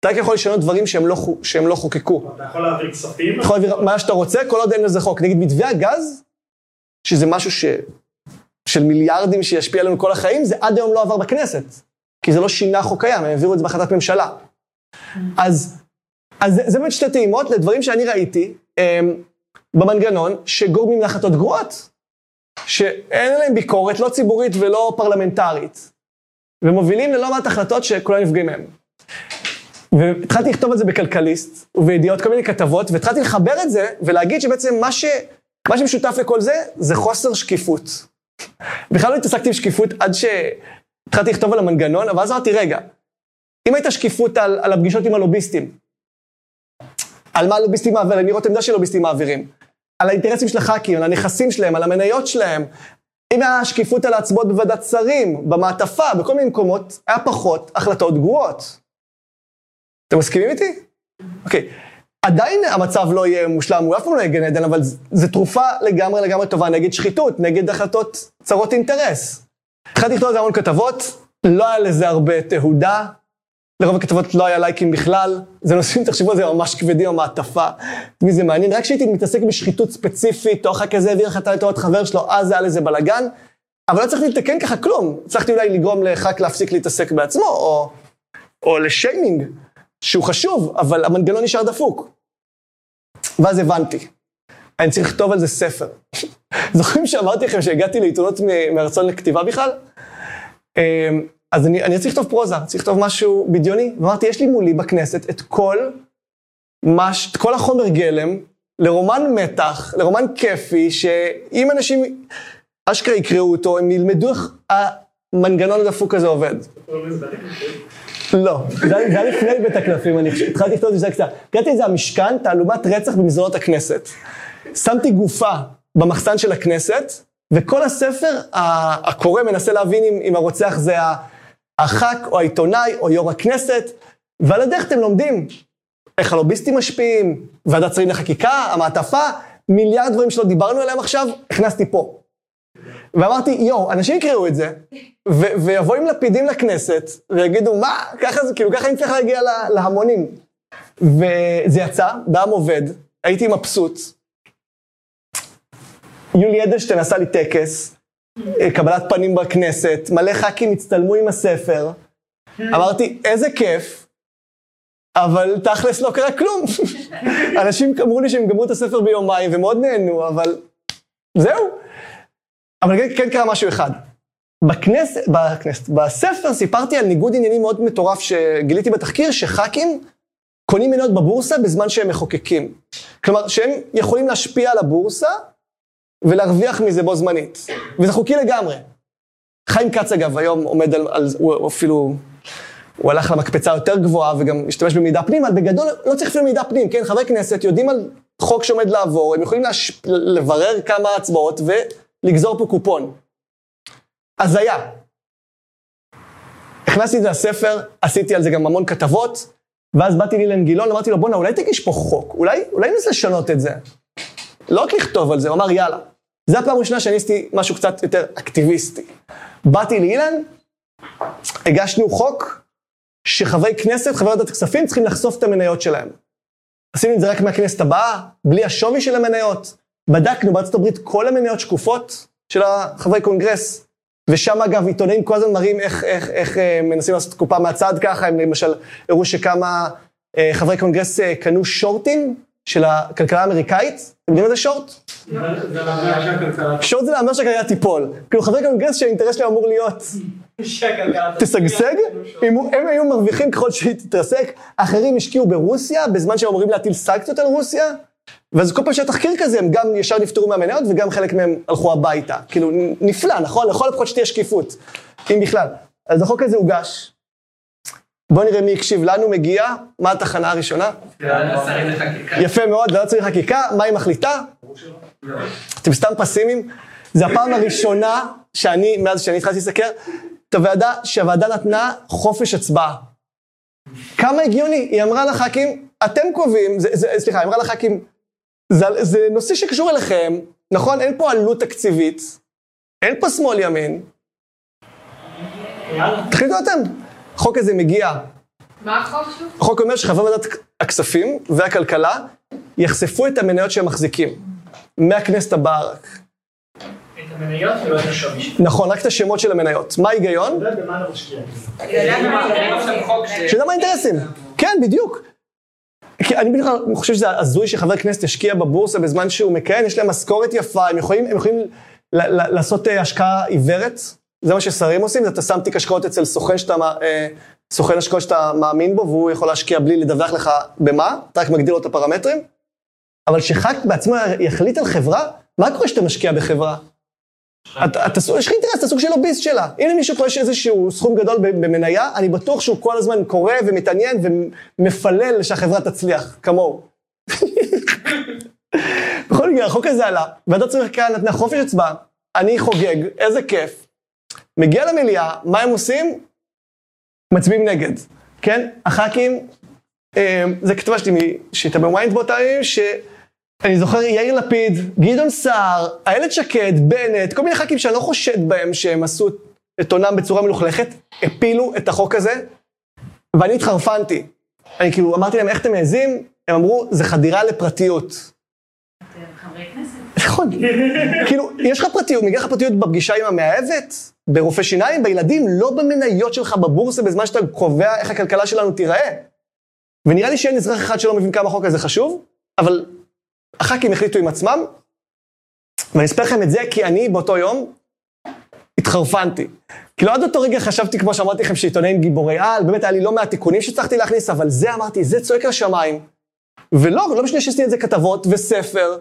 אתה רק יכול לשנות דברים שהם לא, שהם לא חוקקו.
אתה יכול להעביר כספים,
אתה יכול להעביר מה שאתה רוצה, כל עוד אין לזה חוק. נגיד מתווה הגז, שזה משהו ש... של מיליארדים שישפיע עלינו כל החיים, זה עד היום לא עבר בכנסת. כי זה לא שינה חוק קיים, הם העבירו את זה בהחלטת ממשלה. אז, אז זה, זה באמת שתי טעימות לדברים שאני ראיתי הם, במנגנון שגורמים להחלטות גרועות. שאין להם ביקורת, לא ציבורית ולא פרלמנטרית. ומובילים ללא מעט החלטות שכולם נפגעים מהן. והתחלתי לכתוב את זה בכלכליסט ובידיעות כל מיני כתבות, והתחלתי לחבר את זה ולהגיד שבעצם מה, ש... מה שמשותף לכל זה, זה חוסר שקיפות. בכלל לא התעסקתי עם שקיפות עד שהתחלתי לכתוב על המנגנון, אבל אז אמרתי, רגע, אם הייתה שקיפות על, על הפגישות עם הלוביסטים, על מה הלוביסטים מעבירים, על ניירות עמדה של מעבירים, על האינטרסים של הח"כים, על הנכסים שלהם, על המניות שלהם, אם היה שקיפות על ההצבעות בוועדת שרים, במעטפה, בכל מיני מקומות, היה פחות החלטות גרועות. אתם מסכימים איתי? אוקיי. עדיין המצב לא יהיה מושלם, הוא אף פעם לא יהיה גן עדן, אבל זו תרופה לגמרי לגמרי טובה נגד שחיתות, נגד החלטות צרות אינטרס. התחלתי לכתוב על זה המון כתבות, לא היה לזה הרבה תהודה, לרוב הכתבות לא היה לייקים בכלל, זה נושאים, תחשבו על זה, ממש כבדים, המעטפה, מי זה מעניין, רק כשהייתי מתעסק בשחיתות ספציפית, או אחר כזה העביר לך לטובת חבר שלו, אז היה לזה בלאגן, אבל לא צריך לתקן ככה כלום, הצלחתי אולי לגרום לח"כ להפסיק להתעסק בעצמו, או, או לשיימינג, שהוא חשוב, אבל המנגנון נשאר דפוק. ואז הבנתי, אני צריך לכתוב על זה ספר. [laughs] זוכרים שאמרתי לכם שהגעתי לעיתונות מרצון לכתיבה בכלל? אמ, אז אני, אני צריך לכתוב פרוזה, צריך לכתוב משהו בדיוני. ואמרתי, יש לי מולי בכנסת את כל, מש, את כל החומר גלם לרומן מתח, לרומן כיפי, שאם אנשים אשכרה יקראו אותו, הם ילמדו איך המנגנון הדפוק הזה עובד. לא, זה היה לפני בית הקלפים, אני חושב, התחלתי לכתוב את זה קצת. קראתי את זה המשכן, תעלומת רצח במסדרונות הכנסת. שמתי גופה במחסן של הכנסת, וכל הספר, הקורא מנסה להבין אם, אם הרוצח זה הח"כ או העיתונאי או יו"ר הכנסת, ועל הדרך אתם לומדים איך הלוביסטים משפיעים, ועדת שרים לחקיקה, המעטפה, מיליארד דברים שלא דיברנו עליהם עכשיו, הכנסתי פה. ואמרתי, יואו, אנשים יקראו את זה, ו- ויבואו עם לפידים לכנסת, ויגידו, מה, ככה זה, כאילו, ככה אני צריך להגיע לה- להמונים. וזה יצא, בעם עובד, הייתי מבסוט. יולי אדלשטיין עשה לי טקס, אה, קבלת פנים בכנסת, מלא ח"כים הצטלמו עם הספר. אמרתי, איזה כיף, אבל תכלס לא קרה כלום. [laughs] אנשים אמרו לי שהם גמרו את הספר ביומיים ומאוד נהנו, אבל זהו. אבל כן, כן קרה משהו אחד. בכנסת, בכנסת, בספר סיפרתי על ניגוד עניינים מאוד מטורף שגיליתי בתחקיר, שח"כים קונים מניות בבורסה בזמן שהם מחוקקים. כלומר, שהם יכולים להשפיע על הבורסה ולהרוויח מזה בו זמנית. וזה חוקי לגמרי. חיים כץ, אגב, היום עומד על, על הוא אפילו, הוא הלך למקפצה יותר גבוהה וגם משתמש במידע פנים, אבל בגדול לא צריך אפילו מידע פנים, כן? חברי כנסת יודעים על חוק שעומד לעבור, הם יכולים להש... לברר כמה הצבעות ולגזור פה קופון. הזיה. הכנסתי את זה לספר, עשיתי על זה גם המון כתבות, ואז באתי לאילן גילון, אמרתי לו, בואנה, אולי תגיש פה חוק, אולי, אולי ננסה לשנות את זה. לא רק לכתוב על זה, הוא אמר, יאללה. זו הפעם הראשונה שאני עשיתי משהו קצת יותר אקטיביסטי. באתי לאילן, הגשנו חוק שחברי כנסת, חברי ועדת הכספים, צריכים לחשוף את המניות שלהם. עשינו את זה רק מהכנסת הבאה, בלי השווי של המניות. בדקנו בארצות הברית כל המניות שקופות של החברי קונגרס. ושם אגב עיתונאים כל הזמן מראים איך, איך, איך אה, מנסים לעשות קופה מהצד ככה, הם למשל הראו שכמה אה, חברי קונגרס אה, קנו שורטים של הכלכלה האמריקאית, אתם יודעים מה זה שורט? שורט זה להמר שהכלכלה תיפול. כאילו חברי קונגרס שהאינטרס שלהם אמור להיות תשגשג, אם הם היו מרוויחים ככל שהיא תתרסק, אחרים השקיעו ברוסיה, בזמן שהם אמורים להטיל סנקציות על רוסיה, ואז כל פעם שהיה תחקיר כזה, הם גם ישר נפטרו מהמניות וגם חלק מהם הלכו הביתה. כאילו, נפלא, נכון? לכל הפחות שתהיה שקיפות, אם בכלל. אז החוק הזה הוגש. בואו נראה מי הקשיב לנו, מגיע, מה התחנה הראשונה? יפה מאוד, ועדת שרים לחקיקה, מה היא מחליטה? אתם סתם פסימיים? זו הפעם הראשונה שאני, מאז שאני התחלתי להסתכל, את הוועדה, שהוועדה נתנה חופש הצבעה. כמה הגיוני, היא אמרה לח"כים, אתם קובעים, זה, זה, סליחה, היא אמרה לח"כים, זה, זה נושא שקשור אליכם, נכון? אין פה עלות תקציבית, אין פה שמאל ימין. תחליטו אתם. החוק הזה מגיע.
מה החוק שלו?
החוק אומר שחברי ועדת הכספים והכלכלה יחשפו את המניות שהם מחזיקים. מהכנסת הבאה רק.
את המניות ולא את השווי שלו.
נכון, רק את השמות של המניות. מה ההיגיון?
אתה יודע במה אני משקיע.
שיודע מה האינטרסים. כן, בדיוק. כי אני כלל חושב שזה הזוי שחבר כנסת ישקיע בבורסה בזמן שהוא מכהן, יש להם משכורת יפה, הם יכולים, הם יכולים לעשות אה, השקעה עיוורת, זה מה ששרים עושים, אתה שם תיק השקעות אצל סוכן שאתה, אה, סוכן השקעות שאתה מאמין בו, והוא יכול להשקיע בלי לדווח לך במה, אתה רק מגדיר לו את הפרמטרים. אבל שח"כ בעצמו יחליט על חברה, מה קורה כשאתה משקיע בחברה? יש לך אינטרס, אתה סוג של לוביסט שלה. אם למישהו פה יש איזשהו סכום גדול במניה, אני בטוח שהוא כל הזמן קורא ומתעניין ומפלל שהחברה תצליח, כמוהו. [laughs] בכל מקרה, החוק הזה עלה, ועדת צריך כאן נתנה חופש הצבעה, אני חוגג, איזה כיף. מגיע למליאה, מה הם עושים? מצביעים נגד, כן? הח"כים, אה, זה כתבה שלי שהייתה בוויינט באותה ימים, שאני זוכר יאיר לפיד, גדעון סער, איילת שקד, בנט, כל מיני ח"כים שאני לא חושד בהם שהם עשו את עונם בצורה מלוכלכת, הפילו את החוק הזה, ואני התחרפנתי. אני כאילו אמרתי להם, איך אתם מעזים? הם אמרו, זה חדירה לפרטיות.
חברי כנסת.
נכון. [laughs] כאילו, יש לך פרטיות, מגיע לך פרטיות בפגישה עם המאהבת, ברופא שיניים, בילדים, לא במניות שלך בבורסה בזמן שאתה קובע איך הכלכלה שלנו תיראה. ונראה לי שאין אזרח אחד שלא מבין כמה החוק הזה חשוב, אבל הח"כים החליטו עם עצמם, ואני אספר לכם את זה כי אני באותו יום התחרפנתי. כאילו עד אותו רגע חשבתי, כמו שאמרתי לכם, שעיתונאים גיבורי על, באמת היה לי לא מעט תיקונים שהצלחתי להכניס, אבל זה אמרתי, זה צועק לשמיים. ולא, לא משנה שעשיתי את זה כתבות וספר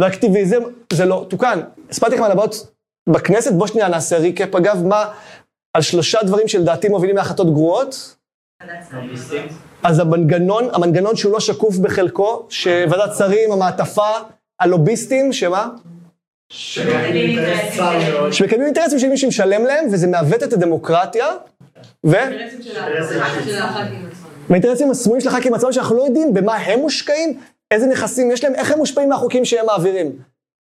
ואקטיביזם, זה לא תוקן. הספרתי לכם על הבעיות בכנסת, בוא שנייה נעשה ריקאפ, אגב, מה, על שלושה דברים שלדעתי מובילים להחלטות גרועות. אז המנגנון, המנגנון שהוא לא שקוף בחלקו, שוועדת שרים, המעטפה, הלוביסטים, שמה? שמקדמים אינטרסים של מי שמשלם להם, וזה מעוות את הדמוקרטיה, ו... והאינטרסים הסמויים של הח"כים עצמם, שאנחנו לא יודעים במה הם מושקעים, איזה נכסים יש להם, איך הם מושפעים מהחוקים שהם מעבירים.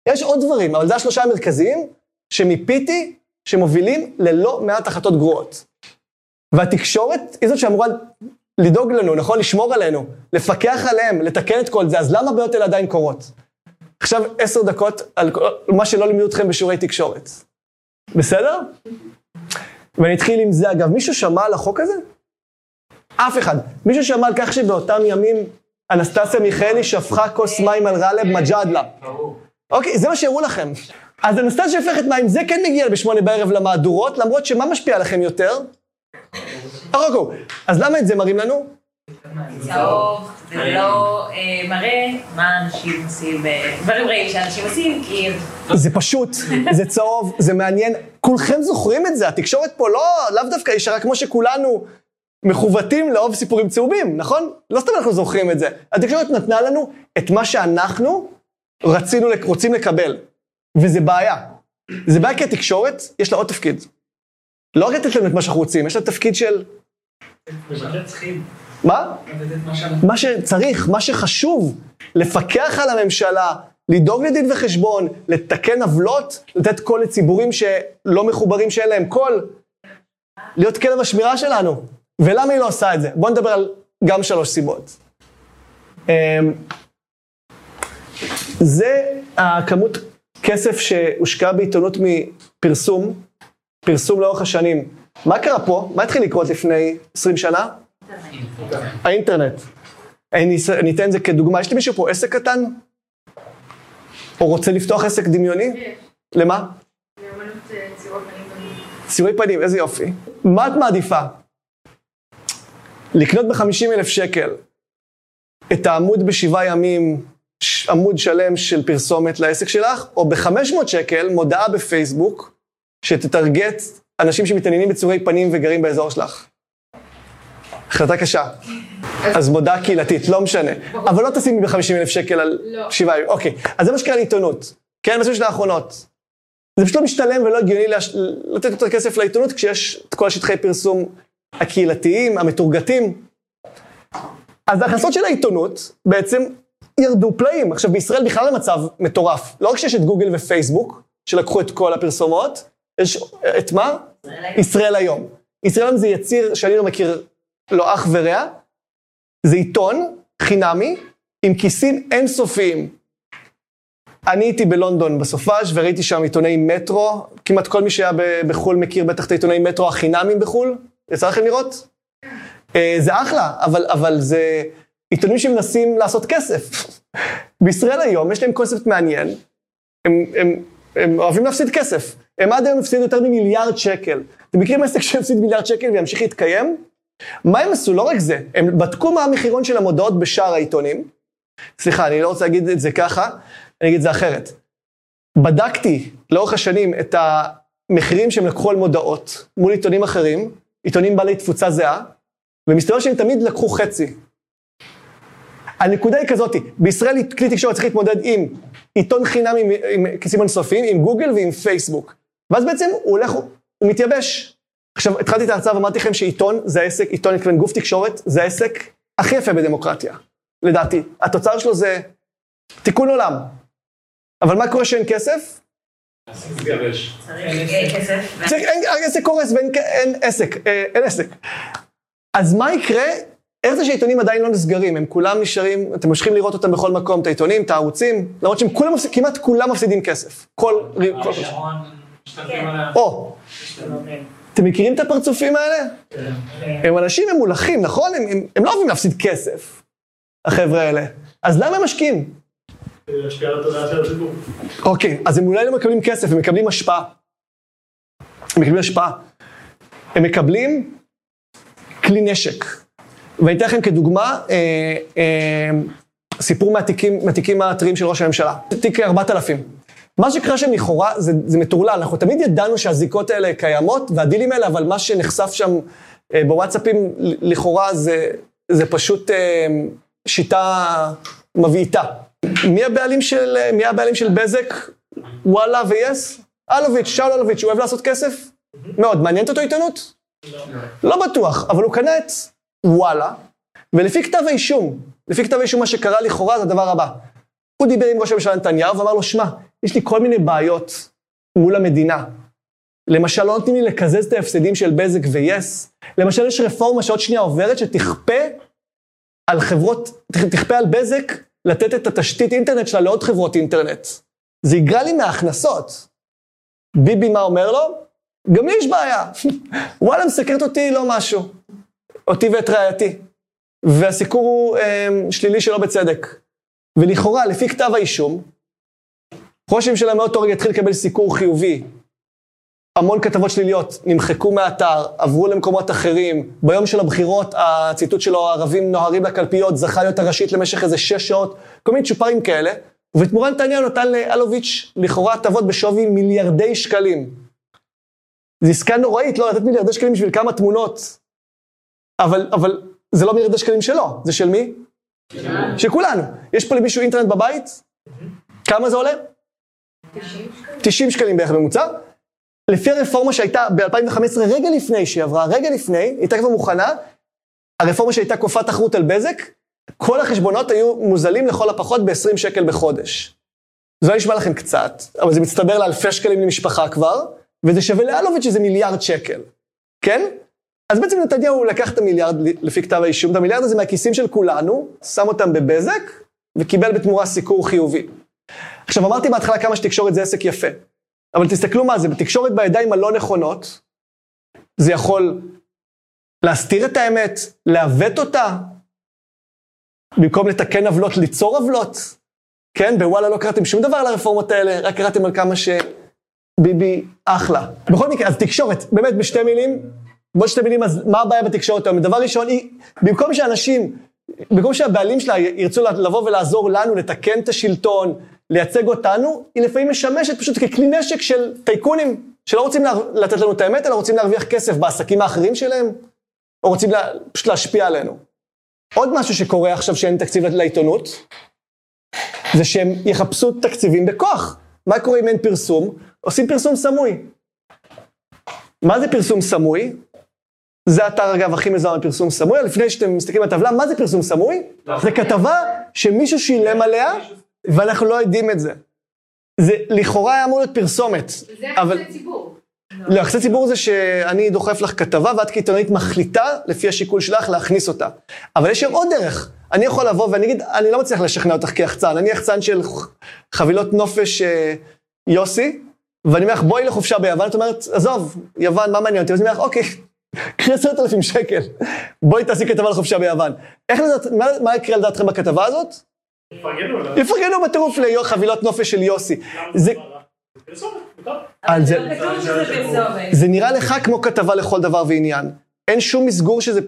יש עוד דברים, אבל זה השלושה המרכזיים שמיפיתי, שמובילים ללא מעט החלטות גרועות. והתקשורת היא זאת שאמורה לדאוג לנו, נכון? לשמור עלינו, לפקח עליהם, לתקן את כל זה, אז למה הבעיות האלה עדיין קורות? עכשיו עשר דקות על מה שלא לימדו אתכם בשיעורי תקשורת. בסדר? ואני אתחיל עם זה. אגב, מישהו שמע על החוק הזה? אף אחד. מישהו שמע על כך שבאותם ימים אנסטסיה מיכאלי שפכה כוס מים על גאלב מג'אדלה. אוקיי, זה מה שהראו לכם. אז אנסטסיה שפכת מים, זה כן מגיע בשמונה בערב למהדורות, למרות שמה משפיע עליכם יותר? הרוקו. אז למה את זה מראים לנו?
צהוב, זה לא אה, מראה מה אנשים עושים, אה, דברים רעים שאנשים עושים, כי...
זה פשוט, זה צהוב, זה מעניין. כולכם זוכרים את זה, התקשורת פה לא, לאו דווקא ישרה כמו שכולנו מכוותים לאהוב סיפורים צהובים, נכון? לא סתם אנחנו זוכרים את זה. התקשורת נתנה לנו את מה שאנחנו רצינו, רוצים לקבל. וזה בעיה. זה בעיה כי התקשורת, יש לה עוד תפקיד. לא רק לתת לנו את מה שאנחנו רוצים, יש לה תפקיד של... מה? מה שצריך, מה שחשוב, לפקח על הממשלה, לדאוג לדין וחשבון, לתקן עוולות, לתת קול לציבורים שלא מחוברים, שאין להם קול, להיות כלב השמירה שלנו. ולמה היא לא עושה את זה? בואו נדבר על גם שלוש סיבות. אמ, זה הכמות כסף שהושקע בעיתונות מפרסום, פרסום לאורך השנים. מה קרה פה? מה התחיל לקרות לפני 20 שנה? האינטרנט. אתן את זה כדוגמה. יש למישהו פה עסק קטן? או רוצה לפתוח עסק דמיוני? למה?
לאמנות ציורי פנים.
ציורי פנים, איזה יופי. מה את מעדיפה? לקנות ב-50 אלף שקל את העמוד בשבעה ימים, עמוד שלם של פרסומת לעסק שלך, או ב-500 שקל מודעה בפייסבוק שתטרגט אנשים שמתעניינים בצורי פנים וגרים באזור שלך. החלטה קשה. אז מודעה קהילתית, לא משנה. אבל לא תשימי ב-50 אלף שקל על
לא.
שבעה ימים. אוקיי, אז זה מה שקרה לעיתונות. כן, בסופו של האחרונות. זה פשוט לא משתלם ולא הגיוני. לתת יותר כסף לעיתונות כשיש את כל השטחי פרסום הקהילתיים, המתורגתים. אז ההכנסות של העיתונות בעצם ירדו פלאים. עכשיו, בישראל בכלל המצב מטורף. לא רק שיש את גוגל ופייסבוק, שלקחו את כל הפרסומות, יש את מה? ישראל היום. ישראל היום זה יציר שאני לא מכיר לא אח ורע, זה עיתון חינמי עם כיסים אינסופיים. אני הייתי בלונדון בסופאז' וראיתי שם עיתוני מטרו, כמעט כל מי שהיה בחו"ל מכיר בטח את העיתוני מטרו החינמים בחו"ל, יצא לכם לראות? אה, זה אחלה, אבל, אבל זה עיתונים שמנסים לעשות כסף. [laughs] בישראל היום יש להם קונספט מעניין, הם, הם, הם אוהבים להפסיד כסף. הם עד היום הפסידו יותר ממיליארד שקל. אתם מכירים עסק שהפסיד מיליארד שקל וימשיך להתקיים? מה הם עשו? לא רק זה, הם בדקו מה המחירון של המודעות בשאר העיתונים. סליחה, אני לא רוצה להגיד את זה ככה, אני אגיד את זה אחרת. בדקתי לאורך השנים את המחירים שהם לקחו על מודעות מול עיתונים אחרים, עיתונים בעלי תפוצה זהה, ומסתבר שהם תמיד לקחו חצי. הנקודה היא כזאתי, בישראל כלי תקשורת צריך להתמודד עם עיתון חינם עם, עם כיסים אינסופיים, עם גוגל ועם פייסבוק. ואז בעצם הוא הולך, הוא מתייבש. עכשיו, התחלתי את ההרצאה ואמרתי לכם שעיתון זה העסק, עיתון מתכוון גוף תקשורת, זה העסק הכי יפה בדמוקרטיה, לדעתי. התוצר שלו זה תיקון עולם. אבל מה קורה שאין כסף?
מתגבש.
צריך אה, כסף.
צריך, אין, העסק קורס ואין אין עסק, אה, אין עסק. אז מה יקרה? איך זה שהעיתונים עדיין לא נסגרים? הם כולם נשארים, אתם ממשיכים לראות אותם בכל מקום, את העיתונים, את הערוצים, למרות שהם כולם, כמעט כולם מפסידים כסף. כל... כל
עליה.
או, אתם מכירים את הפרצופים האלה? הם אנשים ממולחים, נכון? הם, הם, הם לא אוהבים להפסיד כסף, החבר'ה האלה. אז למה הם משקיעים? אוקיי, אז הם אולי לא מקבלים כסף, הם מקבלים השפעה. הם מקבלים השפעה. הם מקבלים כלי נשק. ואני אתן לכם כדוגמה אה, אה, סיפור מהתיקים, מהתיקים הטריים של ראש הממשלה. תיק 4000. מה שקרה שם לכאורה זה, זה מטורלל, אנחנו תמיד ידענו שהזיקות האלה קיימות והדילים האלה, אבל מה שנחשף שם אה, בוואטסאפים לכאורה זה, זה פשוט אה, שיטה מבעיטה. מי הבעלים של, אה, מי הבעלים של בזק, וואלה ויס? אלוביץ', שאול אלוביץ', הוא אוהב לעשות כסף? מאוד. מעניינת אותו עיתונות? לא בטוח, אבל הוא קנה את וואלה, ולפי כתב האישום, לפי כתב האישום מה שקרה לכאורה זה הדבר הבא. הוא דיבר עם ראש הממשלה נתניהו ואמר לו, שמע, יש לי כל מיני בעיות מול המדינה. למשל, לא נותנים לי לקזז את ההפסדים של בזק ויס. למשל, יש רפורמה שעוד שנייה עוברת שתכפה על חברות, תכ- תכפה על בזק לתת את התשתית אינטרנט שלה לעוד חברות אינטרנט. זה יגרע לי מההכנסות. ביבי מה אומר לו? גם לי יש בעיה. [laughs] וואלה, מסקרת אותי לא משהו. אותי ואת רעייתי. והסיקור הוא אה, שלילי שלא בצדק. ולכאורה, לפי כתב האישום, ראש הממשלה מאותו רגע התחיל לקבל סיקור חיובי. המון כתבות שליליות נמחקו מהאתר, עברו למקומות אחרים. ביום של הבחירות, הציטוט שלו, הערבים נוהרים לקלפיות, זכה להיות הראשית למשך איזה שש שעות, כל מיני צ'ופרים כאלה. ובתמורה נתניהו נתן לאלוביץ' לכאורה הטבות בשווי מיליארדי שקלים. זו עסקה נוראית, לא לתת מיליארדי שקלים בשביל כמה תמונות. אבל, אבל זה לא מיליארדי שקלים שלו, זה של מי? של כולנו. יש פה למישהו אינטרנט בבית? כמה זה עולה? 90 שקלים בערך בממוצע. לפי הרפורמה שהייתה ב-2015, רגע לפני שהיא עברה, רגע לפני, היא הייתה כבר מוכנה, הרפורמה שהייתה כופה תחרות על בזק, כל החשבונות היו מוזלים לכל הפחות ב-20 שקל בחודש. זה לא נשמע לכם קצת, אבל זה מצטבר לאלפי שקלים למשפחה כבר, וזה שווה לאלוביץ' איזה מיליארד שקל, כן? אז בעצם נתניהו לקח את המיליארד לפי כתב האישום, את המיליארד הזה מהכיסים של כולנו, שם אותם בבזק, וקיבל בתמורה סיקור חיובי. עכשיו, אמרתי בהתחלה כמה שתקשורת זה עסק יפה, אבל תסתכלו מה זה, בתקשורת בידיים הלא נכונות, זה יכול להסתיר את האמת, לעוות אותה, במקום לתקן עוולות, ליצור עוולות. כן, בוואלה לא קראתם שום דבר על הרפורמות האלה, רק קראתם על כמה שביבי אחלה. בכל מקרה, אז תקשורת, באמת בשתי מילים, בעוד שתי מילים, אז מה הבעיה בתקשורת היום? דבר ראשון, היא, במקום שאנשים, במקום שהבעלים שלה ירצו לבוא ולעזור לנו, לתקן את השלטון, לייצג אותנו, היא לפעמים משמשת פשוט ככלי נשק של טייקונים, שלא רוצים לתת לנו את האמת, אלא רוצים להרוויח כסף בעסקים האחרים שלהם, או רוצים לה, פשוט להשפיע עלינו. עוד משהו שקורה עכשיו שאין תקציב לעיתונות, זה שהם יחפשו תקציבים בכוח. מה קורה אם אין פרסום? עושים פרסום סמוי. מה זה פרסום סמוי? זה האתר, אגב, הכי מזוהה בפרסום סמוי. לפני שאתם מסתכלים על הטבלה, מה זה פרסום סמוי? זה כתבה שמישהו שילם עליה, ואנחנו לא יודעים את זה. זה לכאורה היה אמור להיות פרסומת.
זה
אבל...
יחסי ציבור.
לא, יחסי ציבור זה שאני דוחף לך כתבה, ואת כעיתונאית מחליטה, לפי השיקול שלך, להכניס אותה. אבל יש שם עוד דרך. אני יכול לבוא ואני אגיד, אני לא מצליח לשכנע אותך כיחצן, אני יחצן של חבילות נופש אה, יוסי, ואני אומר לך, בואי לחופשה ביוון, את אומרת, עזוב, יוון, מה מעניין אותי? אז אני אומר לך, אוקיי, קחי עשרת אלפים שקל, בואי תעשי כתבה לחופשה ביוון. איך לדעת, מה, מה יקרה לדעתכם בכתבה הזאת?
יפרגנו עליו.
יפרגנו בטירוף לחבילות נופש של יוסי. זה, זה,
לא פרסומת.
זה נראה לך כמו כתבה לכל דבר ועניין. אין שום מסגור שזה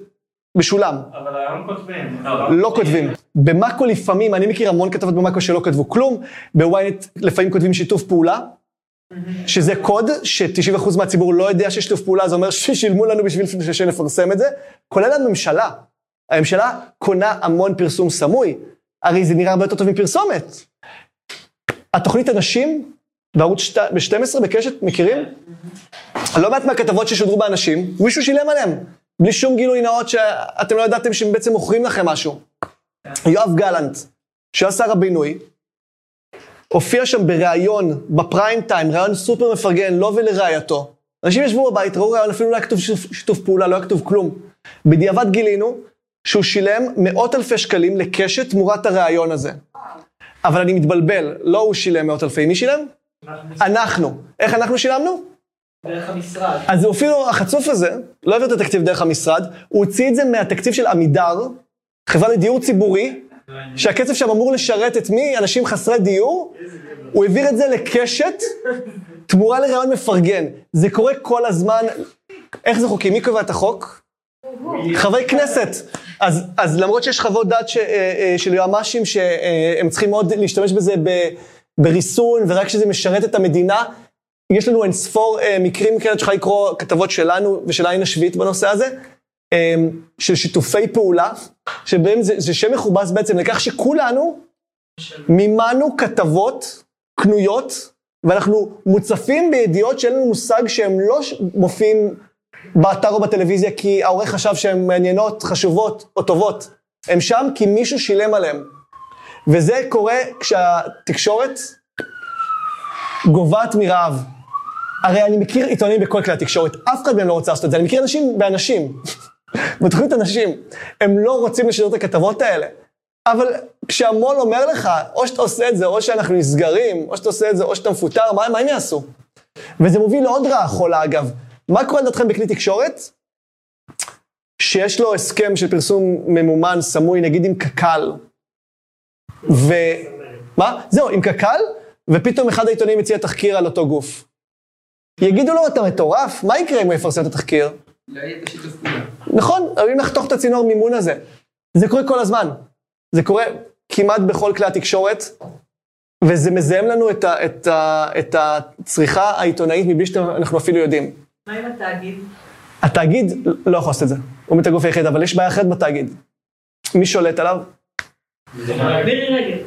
משולם.
אבל היום כותבים.
לא כותבים. במאקו לפעמים, אני מכיר המון כתבות במאקו שלא כתבו כלום, בוויינט לפעמים כותבים שיתוף פעולה, שזה קוד ש-90% מהציבור לא יודע שיש שיתוף פעולה, זה אומר [laughs] ששילמו לנו בשביל שנפרסם את זה, כולל הממשלה. הממשלה קונה המון פרסום סמוי. הרי זה נראה הרבה יותר טוב מפרסומת. התוכנית הנשים בערוץ שת- ב-12 בקשת, מכירים? לא מעט מהכתבות ששודרו באנשים, מישהו שילם עליהם, בלי שום גילוי נאות שאתם לא ידעתם שהם בעצם מוכרים לכם משהו. יואב גלנט, שהיה שר הבינוי, הופיע שם בריאיון, בפריים טיים, ריאיון סופר מפרגן, לו ולרעייתו. אנשים ישבו בבית, ראו ריאיון, אפילו לא היה כתוב שיתוף, שיתוף פעולה, לא היה כתוב כלום. בדיעבד גילינו שהוא שילם מאות אלפי שקלים לקשת תמורת הריאיון הזה. אבל אני מתבלבל, לא הוא שילם מאות אלפי, מי שילם? אנחנו. איך אנחנו שילמנו?
דרך המשרד.
אז הוא אפילו, החצוף הזה, לא העביר את התקציב דרך המשרד, הוא הוציא את זה מהתקציב של עמידר, חברה לדיור ציבורי, שהכסף שם אמור לשרת את מי? אנשים חסרי דיור. הוא העביר את זה לקשת, תמורה לרעיון מפרגן. זה קורה כל הזמן. איך זה חוקי? מי קובע את החוק? חברי כנסת. אז, אז למרות שיש חוות דעת ש, אה, אה, של יועמ"שים שהם צריכים מאוד להשתמש בזה ב, בריסון, ורק כשזה משרת את המדינה, יש לנו אין ספור אה, מקרים כאלה שצריכה לקרוא כתבות שלנו ושל עין השביעית בנושא הזה, של שיתופי פעולה, שבהם זה, זה שם מכובס בעצם לכך שכולנו מימנו כתבות קנויות, ואנחנו מוצפים בידיעות שאין לנו מושג שהם לא מופיעים באתר או בטלוויזיה כי העורך חשב שהן מעניינות, חשובות או טובות. הם שם כי מישהו שילם עליהם. וזה קורה כשהתקשורת גוועת מרעב. הרי אני מכיר עיתונאים בכל כלי התקשורת, אף אחד מהם לא רוצה לעשות את זה. אני מכיר אנשים באנשים, בתוכנית אנשים, הם לא רוצים לשדר את הכתבות האלה. אבל כשהמו"ל אומר לך, או שאתה עושה את זה, או שאנחנו נסגרים, או שאתה עושה את זה, או שאתה מפוטר, מה, מה הם יעשו? וזה מוביל לעוד רעה חולה, אגב. מה קורה לדעתכם בכלי תקשורת? שיש לו הסכם של פרסום ממומן, סמוי, נגיד עם קק"ל, ו... מה? זהו, עם קק"ל, ופתאום אחד העיתונים הציע תחקיר על אותו גוף. יגידו לו, אתה מטורף? מה יקרה אם הוא יפרסם את התחקיר?
לא יהיה בשיתוף פעולה.
נכון, עלולים לחתוך את הצינור מימון הזה. זה קורה כל הזמן. זה קורה כמעט בכל כלי התקשורת, וזה מזהם לנו את, ה, את, ה, את הצריכה העיתונאית מבלי שאנחנו אפילו יודעים.
מה עם התאגיד?
התאגיד לא יכול לעשות את זה, הוא מת הגוף היחיד, אבל יש בעיה אחרת בתאגיד. מי שולט עליו?
מירי רגב.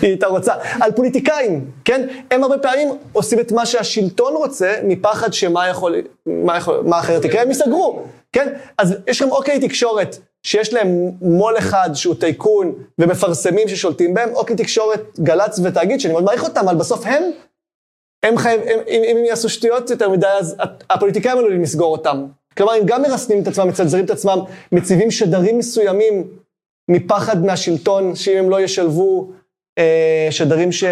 היא הייתה רוצה. על פוליטיקאים, כן? הם הרבה פעמים עושים את מה שהשלטון רוצה, מפחד שמה יכול, מה יכול, מה אחרת יקרה, הם ייסגרו, כן? אז יש לכם אוקיי תקשורת, שיש להם מו"ל אחד שהוא טייקון, ומפרסמים ששולטים בהם, אוקיי תקשורת, גל"צ ותאגיד, שאני מאוד מעריך אותם, אבל בסוף הם, הם חייב, הם, אם, אם הם יעשו שטויות יותר מדי, אז הפוליטיקאים עלולים לסגור אותם. כלומר, הם גם מרסנים את עצמם, מצנזרים את עצמם, מציבים שדרים מסוימים מפחד מהשלטון, שאם הם לא ישלבו אה, שדרים ש...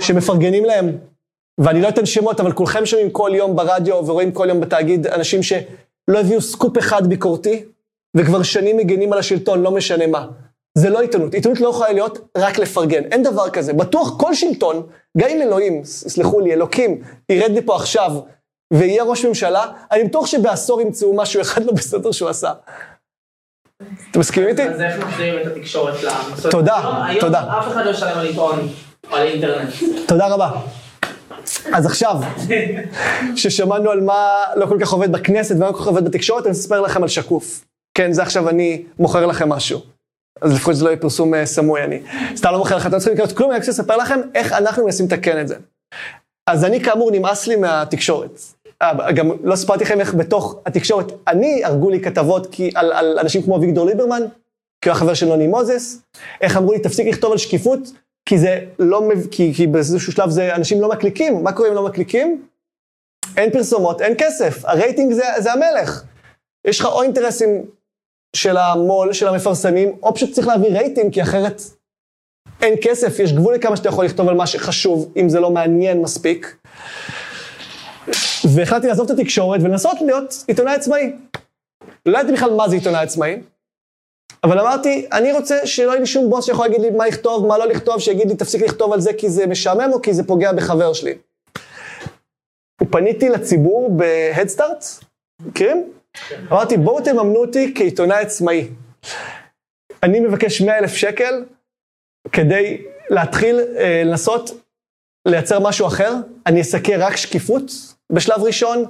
שמפרגנים להם. ואני לא אתן שמות, אבל כולכם שומעים כל יום ברדיו ורואים כל יום בתאגיד אנשים שלא הביאו סקופ אחד ביקורתי, וכבר שנים מגנים על השלטון, לא משנה מה. זה לא עיתונות. עיתונות לא יכולה להיות רק לפרגן. אין דבר כזה. בטוח כל שלטון, גם אם אלוהים, סלחו לי, אלוקים, ירד לפה עכשיו ויהיה ראש ממשלה, אני בטוח שבעשור ימצאו משהו אחד לא בסדר שהוא עשה. אתם מסכימים איתי?
אז איך מחזירים את התקשורת למסורת?
תודה,
היום
תודה.
אף אחד לא ישלם על עיתון או על אינטרנט.
תודה רבה. אז עכשיו, ששמענו על מה לא כל כך עובד בכנסת ומה לא כל כך עובד בתקשורת, אני אספר לכם על שקוף. כן, זה עכשיו אני מוכר לכם משהו. אז לפחות זה לא יהיה פרסום אה, סמוי, אני סתם לא מוכר לכם, אתם לא צריכים לקנות כלום, אני רק לספר לכם איך אנחנו מנסים לתקן את זה. אז אני כאמור נמאס לי מהתקשורת. אה, גם לא סיפרתי לכם איך בתוך התקשורת, אני, הרגו לי כתבות כי, על, על אנשים כמו אביגדור ליברמן, כי הוא החבר של נוני מוזס, איך אמרו לי, תפסיק לכתוב על שקיפות, כי זה לא, כי, כי באיזשהו שלב זה, אנשים לא מקליקים, מה קורה אם לא מקליקים? אין פרסומות, אין כסף, הרייטינג זה, זה המלך. יש לך או אינטרסים של המו"ל, של המפרסמים, או פשוט צריך להביא רייטינג, כי אחרת אין כסף, יש גבול לכמה שאתה יכול לכתוב על מה שחשוב, אם זה לא מעניין מספיק. והחלטתי לעזוב את התקשורת ולנסות להיות עיתונאי עצמאי. לא ידעתי בכלל מה זה עיתונאי עצמאי, אבל אמרתי, אני רוצה שלא יהיה לי שום בוס שיכול להגיד לי מה לכתוב, מה לא לכתוב, שיגיד לי תפסיק לכתוב על זה כי זה משעמם או כי זה פוגע בחבר שלי. פניתי לציבור בהדסטארט, מכירים? אמרתי, בואו תממנו אותי כעיתונאי עצמאי. אני מבקש 100 אלף שקל כדי להתחיל אה, לנסות לייצר משהו אחר. אני אסקר רק שקיפות בשלב ראשון,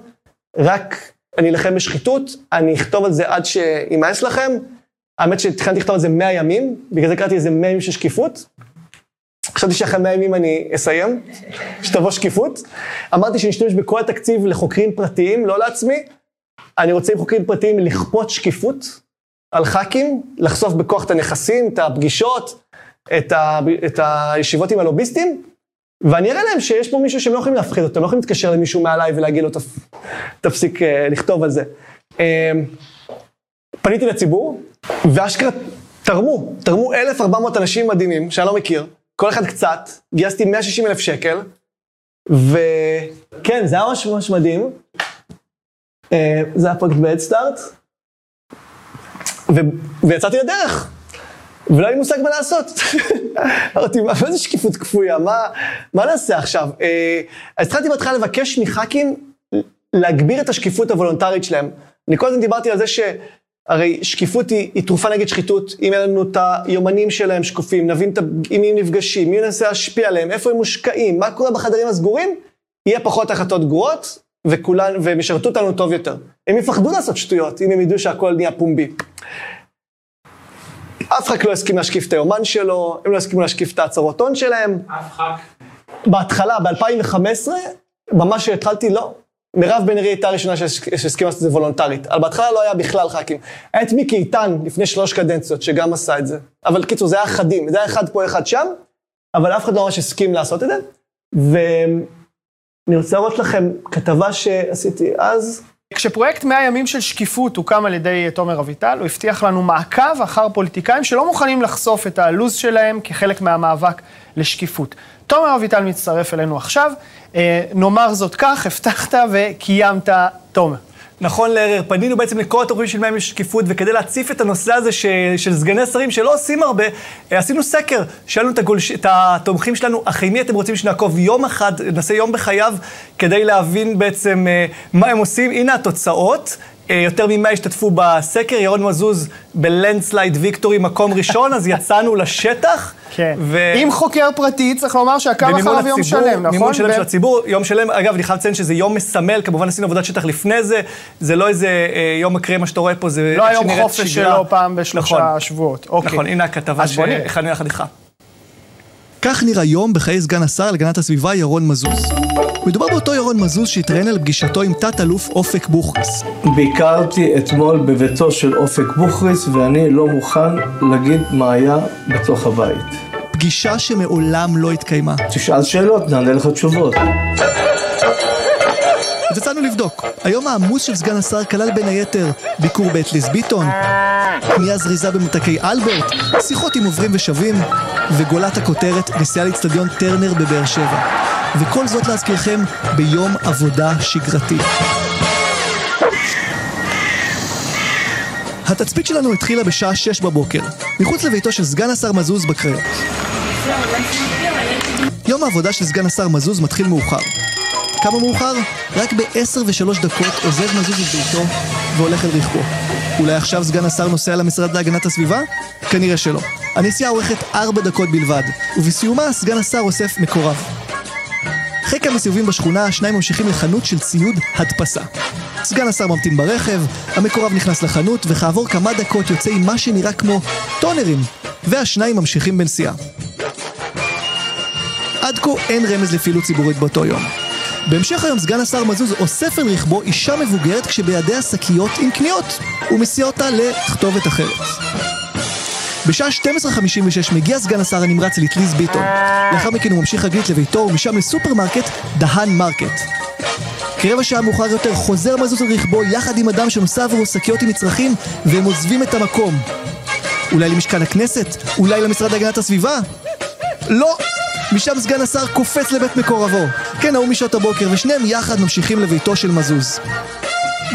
רק אני אלחם בשחיתות, אני אכתוב על זה עד שימאס לכם,
האמת שתכננתי לכתוב על זה 100 ימים, בגלל זה קראתי לזה 100 ימים של שקיפות. חשבתי שאחרי 100 ימים אני אסיים, שתבוא שקיפות. אמרתי שנשתמש בכל התקציב לחוקרים פרטיים, לא לעצמי. אני רוצה עם חוקרים פרטיים לכפות שקיפות על ח"כים, לחשוף בכוח את הנכסים, את הפגישות, את, ה, את הישיבות עם הלוביסטים, ואני אראה להם שיש פה מישהו שהם לא יכולים להפחיד אותו, הם לא יכולים להתקשר למישהו מעליי ולהגיד לו, "תפ- תפסיק אה, לכתוב על זה. אה, פניתי לציבור, ואשכרה תרמו, תרמו 1,400 אנשים מדהימים, שאני לא מכיר, כל אחד קצת, גייסתי 160 אלף שקל, וכן, זה היה ממש ממש מדהים. אה, זה היה פרויקט ב-Head ו- ויצאתי לדרך. ולא היה לי מושג מה לעשות. [laughs] אמרתי, מה זה שקיפות כפויה? מה, מה נעשה עכשיו? אה, אז התחלתי בהתחלה לבקש מח"כים להגביר את השקיפות הוולונטרית שלהם. אני כל הזמן דיברתי על זה שהרי שקיפות היא, היא תרופה נגד שחיתות. אם יהיה לנו את היומנים שלהם שקופים, נבין את, עם מי הם נפגשים, מי ננסה להשפיע עליהם, איפה הם מושקעים, מה קורה בחדרים הסגורים, יהיה פחות החלטות גרועות, וכולן, והם ישרתו אותנו טוב יותר. הם יפחדו לעשות שטויות, אם הם ידעו שהכל נהיה פומבי. אף אחד לא הסכים להשקיף את היומן שלו, הם לא הסכימו להשקיף את ההצהרות הון שלהם.
אף ח"כ.
בהתחלה, ב-2015, ממש כשהתחלתי, לא. מירב בן ארי הייתה הראשונה שהס- שהסכימה לעשות את זה וולונטרית. אבל בהתחלה לא היה בכלל ח"כים. היה את מיקי איתן לפני שלוש קדנציות, שגם עשה את זה. אבל קיצור, זה היה אחדים, זה היה אחד פה, אחד שם, אבל אף אחד לא ממש הסכים לעשות את זה. ואני רוצה להראות לכם כתבה שעשיתי אז.
כשפרויקט 100 ימים של שקיפות הוקם על ידי תומר אביטל, הוא הבטיח לנו מעקב אחר פוליטיקאים שלא מוכנים לחשוף את הלו"ז שלהם כחלק מהמאבק לשקיפות. תומר אביטל מצטרף אלינו עכשיו. אה, נאמר זאת כך, הבטחת וקיימת, תומר.
נכון לערער, פנינו בעצם לכל התוכנית של מים לשקיפות, וכדי להציף את הנושא הזה ש... של סגני שרים שלא עושים הרבה, אה, עשינו סקר, שאלנו את, הגולש... את התומכים שלנו, אחרי מי אתם רוצים שנעקוב יום אחד, נעשה יום בחייו, כדי להבין בעצם אה, מה הם עושים. הנה התוצאות. אה, יותר ממה השתתפו בסקר, ירון מזוז בלנדסלייד ויקטורי מקום ראשון, אז יצאנו לשטח.
כן.
ו...
עם חוקר פרטי, צריך לומר שעקב
במימון
אחריו יום שלם, נכון?
מימון שלם
ו-
של הציבור, יום שלם, אגב, אני חייב לציין שזה יום מסמל, כמובן עשינו עבודת שטח לפני זה, זה לא איזה אה, יום מקרה, מה שאתה רואה פה, זה
לא היום חופש. שלו פעם בשלושה
נכון,
שבועות. אוקיי.
נכון, הנה הכתבה. שהכנו יחד איתך.
כך נראה יום בחיי סגן השר להגנת הסביבה ירון מזוז. מדובר באותו ירון מזוז שהתראיין על פגישתו עם תת-אלוף אופק בוכריס.
ביקרתי אתמול בביתו של אופק בוכריס ואני לא מוכן להגיד מה היה בתוך הבית.
פגישה שמעולם לא התקיימה.
תשאל שאלות, נענה לך תשובות.
אז יצאנו לבדוק. היום העמוס של סגן השר כלל בין היתר ביקור בית ליז ביטון, קנייה זריזה במותקי אלברט, שיחות עם עוברים ושבים, וגולת הכותרת נסיעה לאצטדיון טרנר בבאר שבע. וכל זאת להזכירכם ביום עבודה שגרתי. התצפית שלנו התחילה בשעה שש בבוקר, מחוץ לביתו של סגן השר מזוז בקריות. יום העבודה של סגן השר מזוז מתחיל מאוחר. כמה מאוחר? רק ב-10 ו-3 דקות עוזב מזוז את ביתו והולך אל רכבו. אולי עכשיו סגן השר נוסע למשרד להגנת הסביבה? כנראה שלא. הנסיעה אורכת 4 דקות בלבד, ובסיומה סגן השר אוסף מקורב. אחרי כמה סיבובים בשכונה, השניים ממשיכים לחנות של ציוד הדפסה. סגן השר ממתין ברכב, המקורב נכנס לחנות, וכעבור כמה דקות יוצא עם מה שנראה כמו טונרים, והשניים ממשיכים בנסיעה. עד כה אין רמז לפעילות ציבורית באותו יום. בהמשך היום סגן השר מזוז אוסף אל רכבו אישה מבוגרת כשבידיה שקיות עם קניות, ומסיע אותה לכתובת אחרת. בשעה 12:56 מגיע סגן השר הנמרץ לאטליז ביטון. לאחר מכן הוא ממשיך רגלית לביתו ומשם לסופרמרקט דהן מרקט. כרבע שעה מאוחר יותר חוזר מזוז על רכבו יחד עם אדם שנושא עבורו שקיות עם מצרכים והם עוזבים את המקום. אולי למשכן הכנסת? אולי למשרד להגנת הסביבה? לא! משם סגן השר קופץ לבית מקורבו. כן, ההוא משעות הבוקר, ושניהם יחד ממשיכים לביתו של מזוז.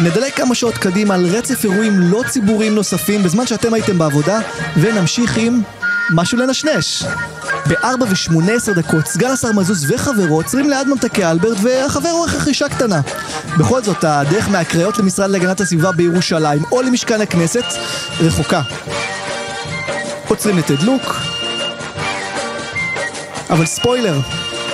נדלג כמה שעות קדימה על רצף אירועים לא ציבוריים נוספים בזמן שאתם הייתם בעבודה, ונמשיך עם משהו לנשנש. ב-4 ו-18 דקות סגן השר מזוז וחברו עוצרים ליד ממתקי אלברט והחבר עורך רכישה קטנה. בכל זאת, הדרך מהקריות למשרד להגנת הסביבה בירושלים או למשכן הכנסת רחוקה. עוצרים לתדלוק, אבל ספוילר,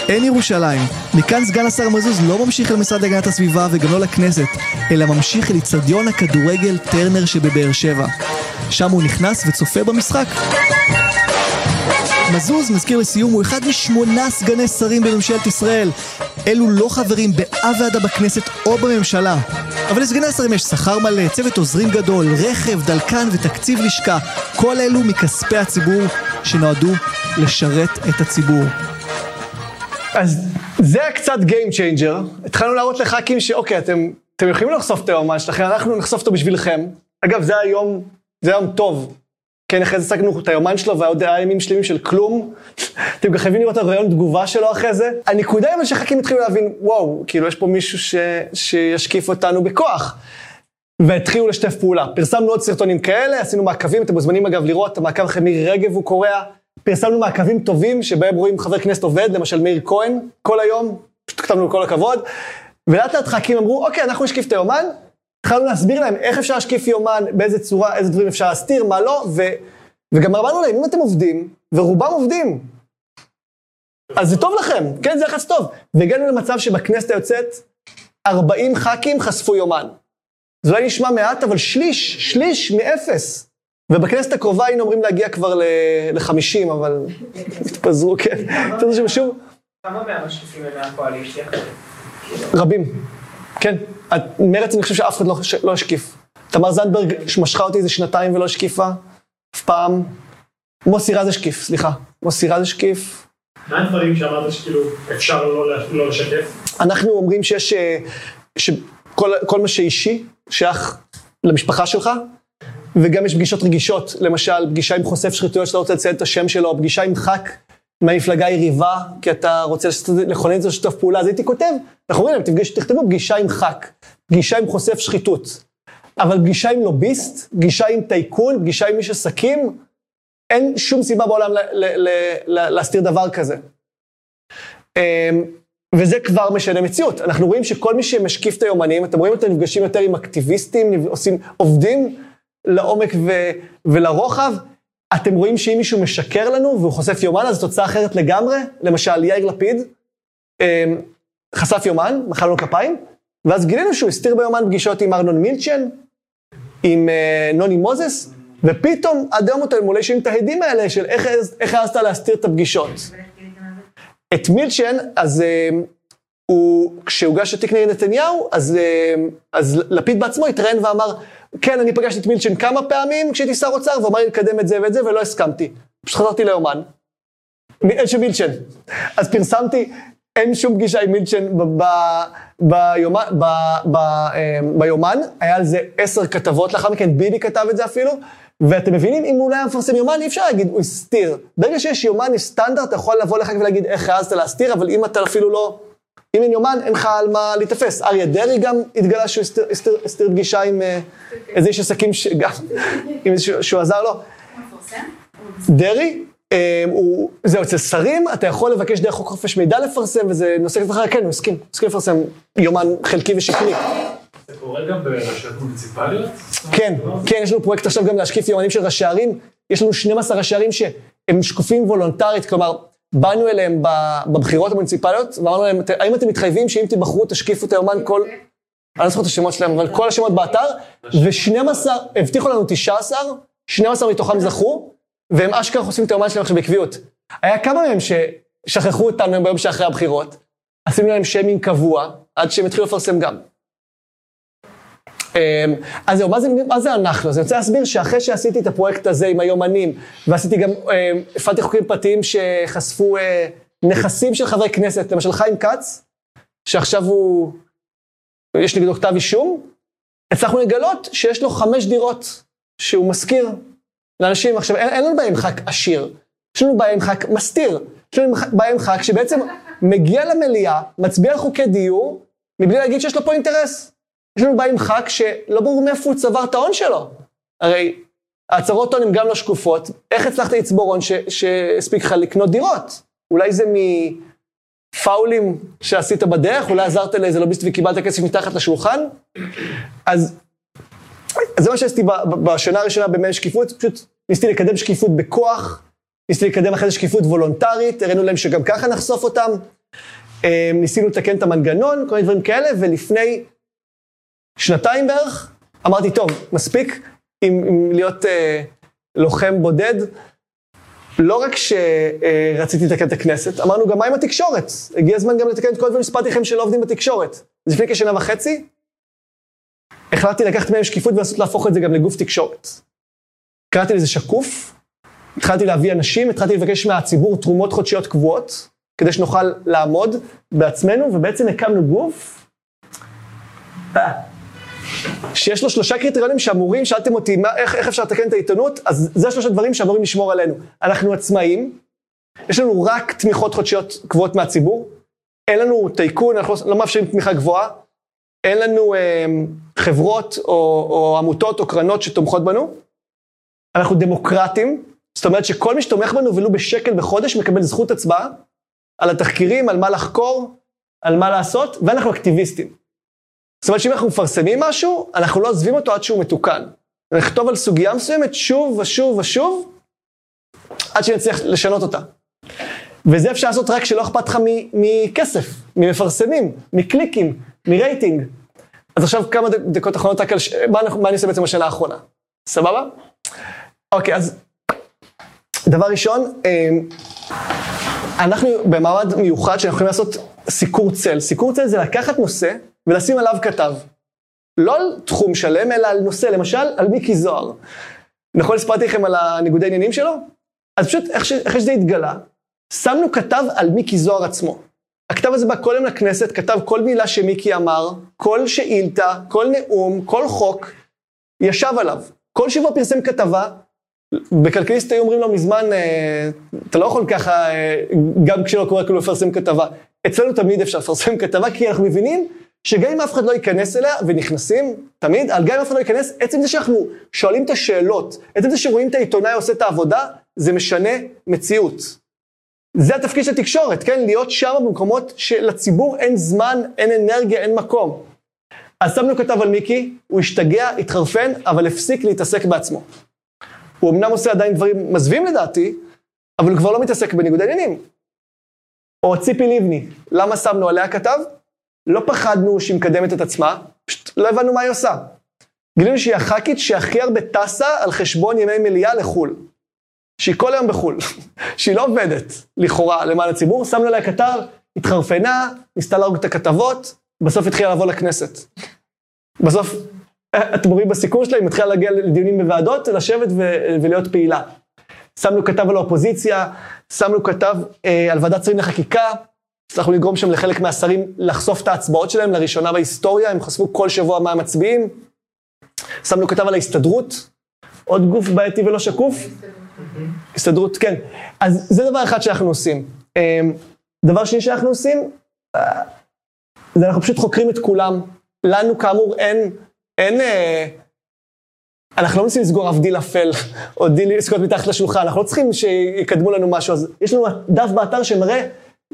אין ירושלים. מכאן סגן השר מזוז לא ממשיך למשרד להגנת הסביבה וגם לא לכנסת, אלא ממשיך אל איצטדיון הכדורגל טרנר שבבאר שבע.
שם הוא נכנס וצופה במשחק. מזוז, מזכיר לסיום, הוא אחד משמונה סגני שרים בממשלת ישראל. אלו לא חברים באף ועדה בכנסת או בממשלה. אבל לסגני השרים יש שכר מלא, צוות עוזרים גדול, רכב, דלקן ותקציב לשכה. כל אלו מכספי הציבור שנועדו לשרת את הציבור.
אז זה היה קצת Game Changer. התחלנו להראות לח"כים שאוקיי, אתם, אתם יכולים לחשוף את היומן שלכם, אנחנו נחשוף אותו בשבילכם. אגב, זה היום, זה היום טוב. כן, אחרי זה הצגנו את היומן שלו, והיו היה ימים שלמים של כלום. אתם גם חייבים לראות את הרעיון תגובה שלו אחרי זה. הנקודה היא שח"כים התחילו להבין, וואו, כאילו יש פה מישהו ש, שישקיף אותנו בכוח. והתחילו לשתף פעולה. פרסמנו עוד סרטונים כאלה, עשינו מעקבים, אתם מוזמנים אגב לראות המעקב אחרי מירי רגב הוא קורע. פרסמנו מעקבים טובים שבהם רואים חבר כנסת עובד, למשל מאיר כהן, כל היום, פשוט כתבנו כל הכבוד. ולאט לאט ח"כים אמרו, אוקיי, אנחנו נשקיף את היומן, התחלנו להסביר להם איך אפשר להשקיף יומן, באיזה צורה, איזה דברים אפשר להסתיר, מה לא, ו... וגם אמרנו להם, אם אתם עובדים, ורובם עובדים, אז זה טוב לכם, כן, זה יחס טוב. והגענו למצב שבכנסת היוצאת, 40 ח"כים חשפו יומן. זה אולי נשמע מעט, אבל שליש, שליש מאפס. ובכנסת הקרובה היינו אמורים להגיע כבר ל-50, אבל התפזרו, כן.
כמה מהמשקיפים הם מהקואליציה?
רבים, כן. מרצ, אני חושב שאף אחד לא, לא השקיף. תמר זנדברג משכה אותי איזה שנתיים ולא השקיפה, אף פעם. מוסי רז השקיף, סליחה. מוסי רז השקיף.
מה הדברים שאמרת שכאילו אפשר לא, לא לשקף?
אנחנו אומרים שיש, שכל מה שאישי שייך למשפחה שלך, וגם יש פגישות רגישות, למשל פגישה עם חושף שחיתויות שאתה רוצה לציין את השם שלו, פגישה עם ח"כ מהמפלגה יריבה, כי אתה רוצה לכונן את זה לשיתוף פעולה, אז הייתי כותב, אנחנו אומרים להם, תכתבו פגישה עם ח"כ, פגישה עם חושף שחיתות, אבל פגישה עם לוביסט, פגישה עם טייקון, פגישה עם איש עסקים, אין שום סיבה בעולם להסתיר דבר כזה. וזה כבר משנה מציאות. אנחנו רואים שכל מי שמשקיף את היומנים, אתם רואים אותם נפגשים יותר עם אקטיביסטים, עושים, עובדים לעומק ו, ולרוחב. אתם רואים שאם מישהו משקר לנו והוא חושף יומן, אז זו תוצאה אחרת לגמרי. למשל, יאיר לפיד חשף יומן, מחא לנו כפיים, ואז גילינו שהוא הסתיר ביומן פגישות עם ארנון מילצ'ן, עם נוני מוזס, ופתאום עד היום אתם אולי שומעים את ההדים האלה של איך העזת להסתיר את הפגישות. את מילצ'ן, אז הוא, כשהוגש התיק נגד נתניהו, אז, אז לפיד בעצמו התראיין ואמר, כן, אני פגשתי את מילצ'ן כמה פעמים כשהייתי שר אוצר, והוא אמר לי לקדם את זה ואת זה, ולא הסכמתי. פשוט חזרתי ליומן. אין שם מילצ'ן. אז פרסמתי, אין שום פגישה עם מילצ'ן ביומן, ביומן, היה על זה עשר כתבות לאחר מכן, ביבי כתב את זה אפילו, ואתם מבינים, אם הוא לא היה מפרסם יומן, אי אפשר להגיד, הוא הסתיר. ברגע שיש יומן, יש סטנדרט, אתה יכול לבוא לך ולהגיד איך העזת להסתיר, אבל אם אתה אפילו לא... אם אין יומן, אין לך על מה להתאפס. אריה דרעי גם התגלה שהוא הסתיר, הסתיר, הסתיר פגישה עם איזה איש עסקים, גם, עם איזה שהוא עזר לו. דרעי, הוא, זהו, אצל שרים, אתה יכול לבקש דרך חוק חופש מידע לפרסם, וזה נושא כזה אחר, כן, הוא הסכים, הוא הסכים לפרסם יומן חלקי ושקרי.
זה קורה גם ברשויות מוניציפליות?
כן, כן, יש לנו פרויקט עכשיו גם להשקיף יומנים של ראשי ערים. יש לנו 12 ראשי ערים שהם שקופים וולונטרית, כלומר, באנו אליהם בבחירות המוניציפליות, ואמרנו להם, האם אתם מתחייבים שאם תבחרו, תשקיפו את היומן כל... אני לא זוכר את השמות שלהם, אבל כל השמות באתר, ו-12, הבטיחו לנו 19, 12 מתוכם זכו, והם אשכרה חושפים את היומן שלהם עכשיו בקביעות. היה כמה מהם ששכחו אותנו ביום שאחרי הבחירות, עשינו להם שיימינג קבוע, עד שהם התחילו לפרסם גם. אז זהו, מה זה, מה זה אנחנו? אז אני רוצה להסביר שאחרי שעשיתי את הפרויקט הזה עם היומנים, ועשיתי גם, הפעלתי חוקרים פרטיים שחשפו נכסים של חברי כנסת, למשל חיים כץ, שעכשיו הוא, יש נגדו כתב אישום, הצלחנו לגלות שיש לו חמש דירות שהוא משכיר לאנשים. עכשיו, אין, אין לנו בעיה עם ח"כ עשיר, יש לנו בעיה עם ח"כ מסתיר, יש לנו בעיה עם ח"כ שבעצם מגיע למליאה, מצביע על חוקי דיור, מבלי להגיד שיש לו פה אינטרס. יש לנו בעיה עם ח"כ שלא ברור מאיפה הוא צבר את ההון שלו. הרי ההצהרות הון הן גם לא שקופות. איך הצלחת לצבור הון שהספיק לך לקנות דירות? אולי זה מפאולים שעשית בדרך? אולי עזרת לאיזה לוביסט וקיבלת כסף מתחת לשולחן? אז, אז זה מה שעשיתי בשנה הראשונה במייל שקיפות, פשוט ניסיתי לקדם שקיפות בכוח, ניסיתי לקדם אחרי זה שקיפות וולונטרית, הראינו להם שגם ככה נחשוף אותם. ניסינו לתקן את המנגנון, כל מיני דברים כאלה, ולפני... שנתיים בערך, אמרתי, טוב, מספיק, עם, עם להיות אה, לוחם בודד. לא רק שרציתי לתקן את הכנסת, אמרנו גם מה עם התקשורת? הגיע הזמן גם לתקן את כל הדברים שסיפרתי לכם שלא עובדים בתקשורת. אז לפני כשנה וחצי, החלטתי לקחת מהם שקיפות ולנסות להפוך את זה גם לגוף תקשורת. קראתי לזה שקוף, התחלתי להביא אנשים, התחלתי לבקש מהציבור תרומות חודשיות קבועות, כדי שנוכל לעמוד בעצמנו, ובעצם הקמנו גוף אה, שיש לו שלושה קריטריונים שאמורים, שאלתם אותי, מה, איך, איך אפשר לתקן את העיתונות? אז זה שלושה דברים שאמורים לשמור עלינו. אנחנו עצמאים, יש לנו רק תמיכות חודשיות קבועות מהציבור, אין לנו טייקון, אנחנו לא מאפשרים תמיכה גבוהה, אין לנו אה, חברות או, או עמותות או קרנות שתומכות בנו, אנחנו דמוקרטים, זאת אומרת שכל מי שתומך בנו ולו בשקל בחודש מקבל זכות הצבעה על התחקירים, על מה לחקור, על מה לעשות, ואנחנו אקטיביסטים. זאת אומרת שאם אנחנו מפרסמים משהו, אנחנו לא עוזבים אותו עד שהוא מתוקן. נכתוב על סוגיה מסוימת שוב ושוב ושוב, עד שנצליח לשנות אותה. וזה אפשר לעשות רק כשלא אכפת לך מכסף, ממפרסמים, מקליקים, מרייטינג. אז עכשיו כמה דקות אחרונות רק על ש... מה, מה אני עושה בעצם בשנה האחרונה? סבבה? אוקיי, אז דבר ראשון, אמ, אנחנו במעמד מיוחד שאנחנו יכולים לעשות סיקור צל. סיקור צל זה לקחת נושא ולשים עליו כתב. לא על תחום שלם, אלא על נושא, למשל, על מיקי זוהר. נכון, הספרתי לכם על הניגודי עניינים שלו? אז פשוט, אחרי שזה התגלה, שמנו כתב על מיקי זוהר עצמו. הכתב הזה בא כל יום לכנסת, כתב כל מילה שמיקי אמר, כל שאילתה, כל נאום, כל חוק, ישב עליו. כל שבוע פרסם כתבה, בכלכליסט היו אומרים לו מזמן, אה, אתה לא יכול ככה, אה, גם כשלא קורה כלום לפרסם כתבה. אצלנו תמיד אפשר לפרסם כתבה, כי אנחנו מבינים שגם אם אף אחד לא ייכנס אליה, ונכנסים תמיד, אבל גם אם אף אחד לא ייכנס, עצם זה שאנחנו שואלים את השאלות, עצם זה שרואים את העיתונאי עושה את העבודה, זה משנה מציאות. זה התפקיד של תקשורת, כן? להיות שם במקומות שלציבור אין זמן, אין אנרגיה, אין מקום. אז שמנו כתב על מיקי, הוא השתגע, התחרפן, אבל הפסיק להתעסק בעצמו. הוא אמנם עושה עדיין דברים מזווים לדעתי, אבל הוא כבר לא מתעסק בניגוד העניינים. או ציפי לבני, למה שמנו עליה כתב? לא פחדנו שהיא מקדמת את עצמה, פשוט לא הבנו מה היא עושה. גילינו שהיא הח"כית שהכי הרבה טסה על חשבון ימי מליאה לחו"ל. שהיא כל היום בחו"ל, [laughs] שהיא לא עובדת, לכאורה, למען הציבור, שמנו עליה כתב, התחרפנה, ניסתה להרוג את הכתבות, בסוף התחילה לבוא לכנסת. בסוף, אתם רואים בסיקור שלה, היא מתחילה להגיע לדיונים בוועדות, לשבת ו- ולהיות פעילה. שמנו כתב על האופוזיציה, שמנו כתב אה, על ועדת שרים לחקיקה, הצלחנו לגרום שם לחלק מהשרים לחשוף את ההצבעות שלהם לראשונה בהיסטוריה, הם חשפו כל שבוע מה הם מצביעים. שמנו כתב על ההסתדרות, עוד גוף בעייתי ולא שקוף. הסתדרות, כן. אז זה דבר אחד שאנחנו עושים. אמ, דבר שני שאנחנו עושים, אה, זה אנחנו פשוט חוקרים את כולם. לנו כאמור אין, אין, אה, אנחנו לא מנסים לסגור אף דיל אפל, או דיל לזכות מתחת לשולחן, אנחנו לא צריכים שיקדמו לנו משהו, אז יש לנו דף באתר שמראה,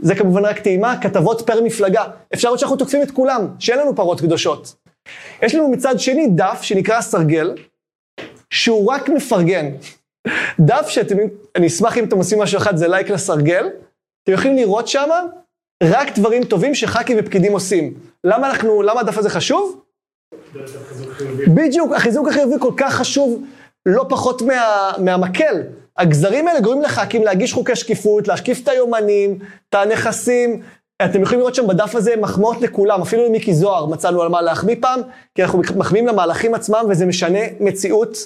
זה כמובן רק טעימה, כתבות פר מפלגה. אפשר להיות שאנחנו תוקפים את כולם, שאין לנו פרות קדושות. יש לנו מצד שני דף שנקרא סרגל, שהוא רק מפרגן. דף שאתם, אני אשמח אם אתם עושים משהו אחד, זה לייק לסרגל. אתם יכולים לראות שם רק דברים טובים שח"כים ופקידים עושים. למה אנחנו, למה הדף הזה חשוב? בדיוק, החיזוק החיובי כל כך חשוב, לא פחות מה, מהמקל. הגזרים האלה גורמים לח"כים להגיש חוקי שקיפות, להשקיף את היומנים, את הנכסים. אתם יכולים לראות שם בדף הזה מחמאות לכולם, אפילו למיקי זוהר מצאנו על מה להחמיא פעם, כי אנחנו מחמיאים למהלכים עצמם וזה משנה מציאות.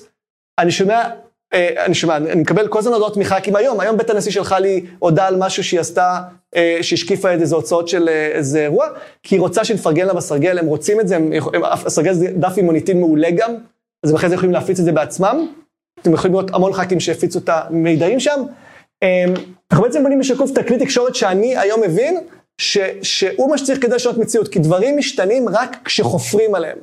אני שומע אה, אני שומע, אני מקבל כל הזמן הודעות מח"כים היום, היום בית הנשיא שלחה לי הודעה על משהו שהיא עשתה, אה, שהשקיפה את איזה הוצאות של אה, איזה אירוע, כי היא רוצה שנפרגן לה בסרגל, הם רוצים את זה, הם, הם, הסרגל זה דף עם מוניטין מעולה גם, אז הם אחרי זה יכולים להפיץ את זה בעצמם. אתם יכולים לראות המון ח"כים שהפיצו את המידעים שם. אנחנו בעצם בונים לשקוף את הכלי תקשורת שאני היום מבין, ש, שהוא מה שצריך כדי לשנות מציאות, כי דברים משתנים רק כשחופרים עליהם.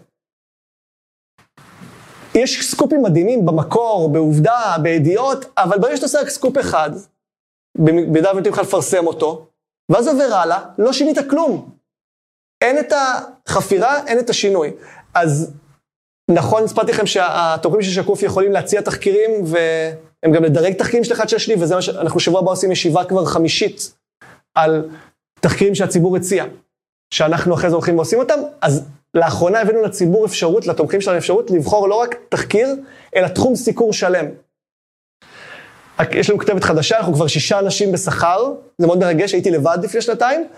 יש סקופים מדהימים במקור, בעובדה, בידיעות, אבל ברגע שאתה עושה רק סקופ אחד, במידה ונותנים לך לפרסם אותו, ואז עובר הלאה, לא שינית כלום. אין את החפירה, אין את השינוי. אז נכון, הספרתי לכם שהתורמים של שקוף יכולים להציע תחקירים, והם גם לדרג תחקירים של אחד של השני, וזה מה שאנחנו שבוע הבא עושים ישיבה כבר חמישית על תחקירים שהציבור הציע, שאנחנו אחרי זה הולכים ועושים אותם, אז לאחרונה הבאנו לציבור אפשרות, לתומכים שלנו אפשרות, לבחור לא רק תחקיר, אלא תחום סיקור שלם. יש לנו כתבת חדשה, אנחנו כבר שישה אנשים בשכר, זה מאוד מרגש, הייתי לבד לפני שנתיים.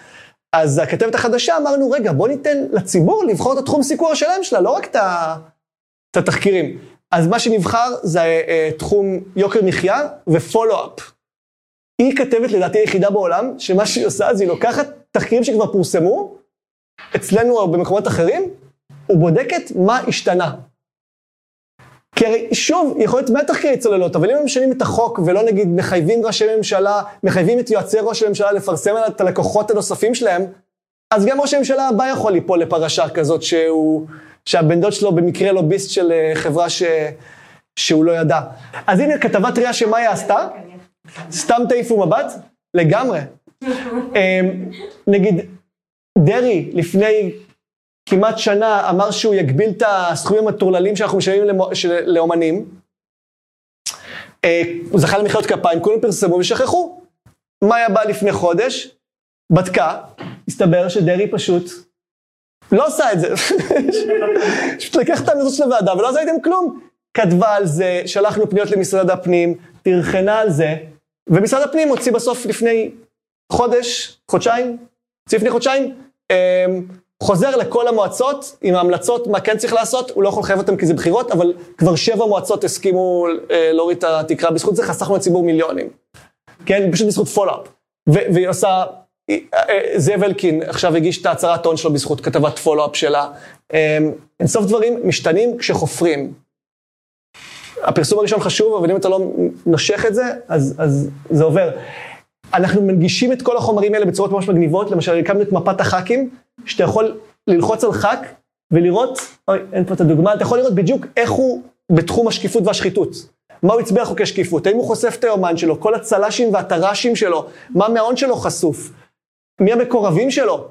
אז הכתבת החדשה, אמרנו, רגע, בוא ניתן לציבור לבחור את התחום סיקור השלם שלה, לא רק את, ה... את התחקירים. אז מה שנבחר זה uh, תחום יוקר מחיה ופולו-אפ. היא כתבת, לדעתי, היחידה בעולם, שמה שהיא עושה זה היא לוקחת תחקירים שכבר פורסמו, אצלנו או במקומות אחרים, ובודקת מה השתנה. כי הרי, שוב, יכול להיות 100 תחקירי צוללות, אבל אם הם משנים את החוק ולא נגיד מחייבים ראשי ממשלה, מחייבים את יועצי ראש הממשלה לפרסם את הלקוחות הנוספים שלהם, אז גם ראש הממשלה הבא יכול ליפול לפרשה כזאת שהוא, שהבן דוד שלו במקרה לוביסט של אה, חברה ש, שהוא לא ידע. אז הנה כתבת טריה שמאיה עשתה, סתם תעיפו מבט, לגמרי. [laughs] אמ, נגיד, דרעי לפני כמעט שנה אמר שהוא יגביל את הסכומים המטורללים שאנחנו משלמים לאומנים. אה, הוא זכה למחיאות כפיים, כולם פרסמו ושכחו. מאיה באה לפני חודש, בדקה, הסתבר שדרעי פשוט לא עושה את זה. [laughs] פשוט לקח את המלצות של הוועדה ולא עשה איתם כלום. כתבה על זה, שלחנו פניות למשרד הפנים, טרחנה על זה, ומשרד הפנים הוציא בסוף לפני חודש, חודשיים, הוציא לפני חודשיים, אמ, חוזר לכל המועצות עם ההמלצות מה כן צריך לעשות, הוא לא יכול לחייב אותם כי זה בחירות, אבל כבר שבע מועצות הסכימו אה, להוריד את התקרה, בזכות זה חסכנו לציבור מיליונים. כן, פשוט בזכות follow-up. והיא עושה, זאב אלקין עכשיו הגיש את ההצהרת הון שלו בזכות כתבת follow-up שלה. אמ, אין סוף דברים משתנים כשחופרים. הפרסום הראשון חשוב, אבל אם אתה לא נושך את זה, אז, זה עובר. אנחנו מנגישים את כל החומרים האלה בצורות ממש מגניבות, למשל הקמנו את מפת הח"כים, שאתה יכול ללחוץ על ח"כ ולראות, אוי, אין פה את הדוגמה, אתה יכול לראות בדיוק איך הוא בתחום השקיפות והשחיתות. מה הוא הצביע חוקי שקיפות, האם הוא חושף את היומן שלו, כל הצל"שים והטר"שים שלו, מה מההון שלו חשוף, מי המקורבים שלו,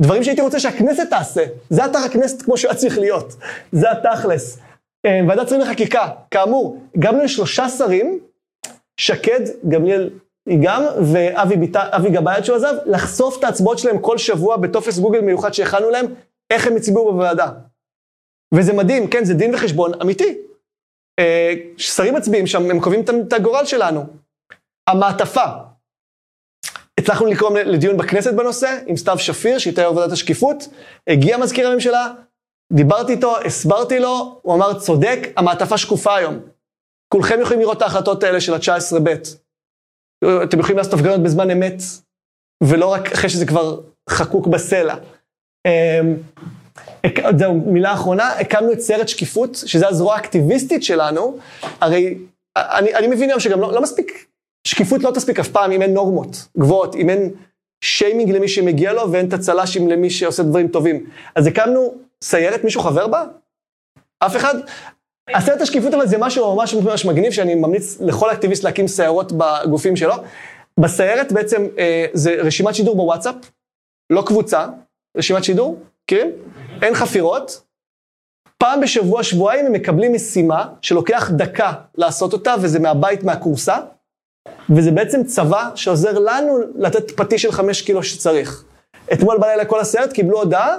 דברים שהייתי רוצה שהכנסת תעשה. זה אתר הכנסת כמו שהוא היה צריך להיות, זה התכלס. אה, ועדת שרים לחקיקה, כאמור, גם לשלושה שרים, שקד, גמליאל היא גם, ואבי גבאי עד שהוא עזב, לחשוף את ההצבעות שלהם כל שבוע בטופס גוגל מיוחד שהכנו להם, איך הם הצביעו בוועדה. וזה מדהים, כן, זה דין וחשבון אמיתי. אה, שרים מצביעים שם, הם קובעים את הגורל שלנו. המעטפה. הצלחנו לקרוא לדיון בכנסת בנושא, עם סתיו שפיר, שהייתה יו"ר ועדת השקיפות, הגיע מזכיר הממשלה, דיברתי איתו, הסברתי לו, הוא אמר, צודק, המעטפה שקופה היום. כולכם יכולים לראות את ההחלטות האלה של ה-19 ב'. אתם יכולים לעשות הפגנות בזמן אמת, ולא רק אחרי שזה כבר חקוק בסלע. אמ, זהו, מילה אחרונה, הקמנו את סרט שקיפות, שזה הזרוע האקטיביסטית שלנו. הרי אני, אני מבין היום שגם לא, לא מספיק, שקיפות לא תספיק אף פעם אם אין נורמות גבוהות, אם אין שיימינג למי שמגיע לו ואין את הצל"שים למי שעושה דברים טובים. אז הקמנו סיירת, מישהו חבר בה? אף אחד? הסרט השקיפות אבל זה משהו ממש ממש מגניב, שאני ממליץ לכל אקטיביסט להקים סיירות בגופים שלו. בסיירת בעצם אה, זה רשימת שידור בוואטסאפ, לא קבוצה, רשימת שידור, מכירים? אין חפירות. פעם בשבוע, שבועיים הם מקבלים משימה שלוקח דקה לעשות אותה, וזה מהבית, מהכורסה, וזה בעצם צבא שעוזר לנו לתת פטיש של חמש קילו שצריך. אתמול בלילה כל הסיירת קיבלו הודעה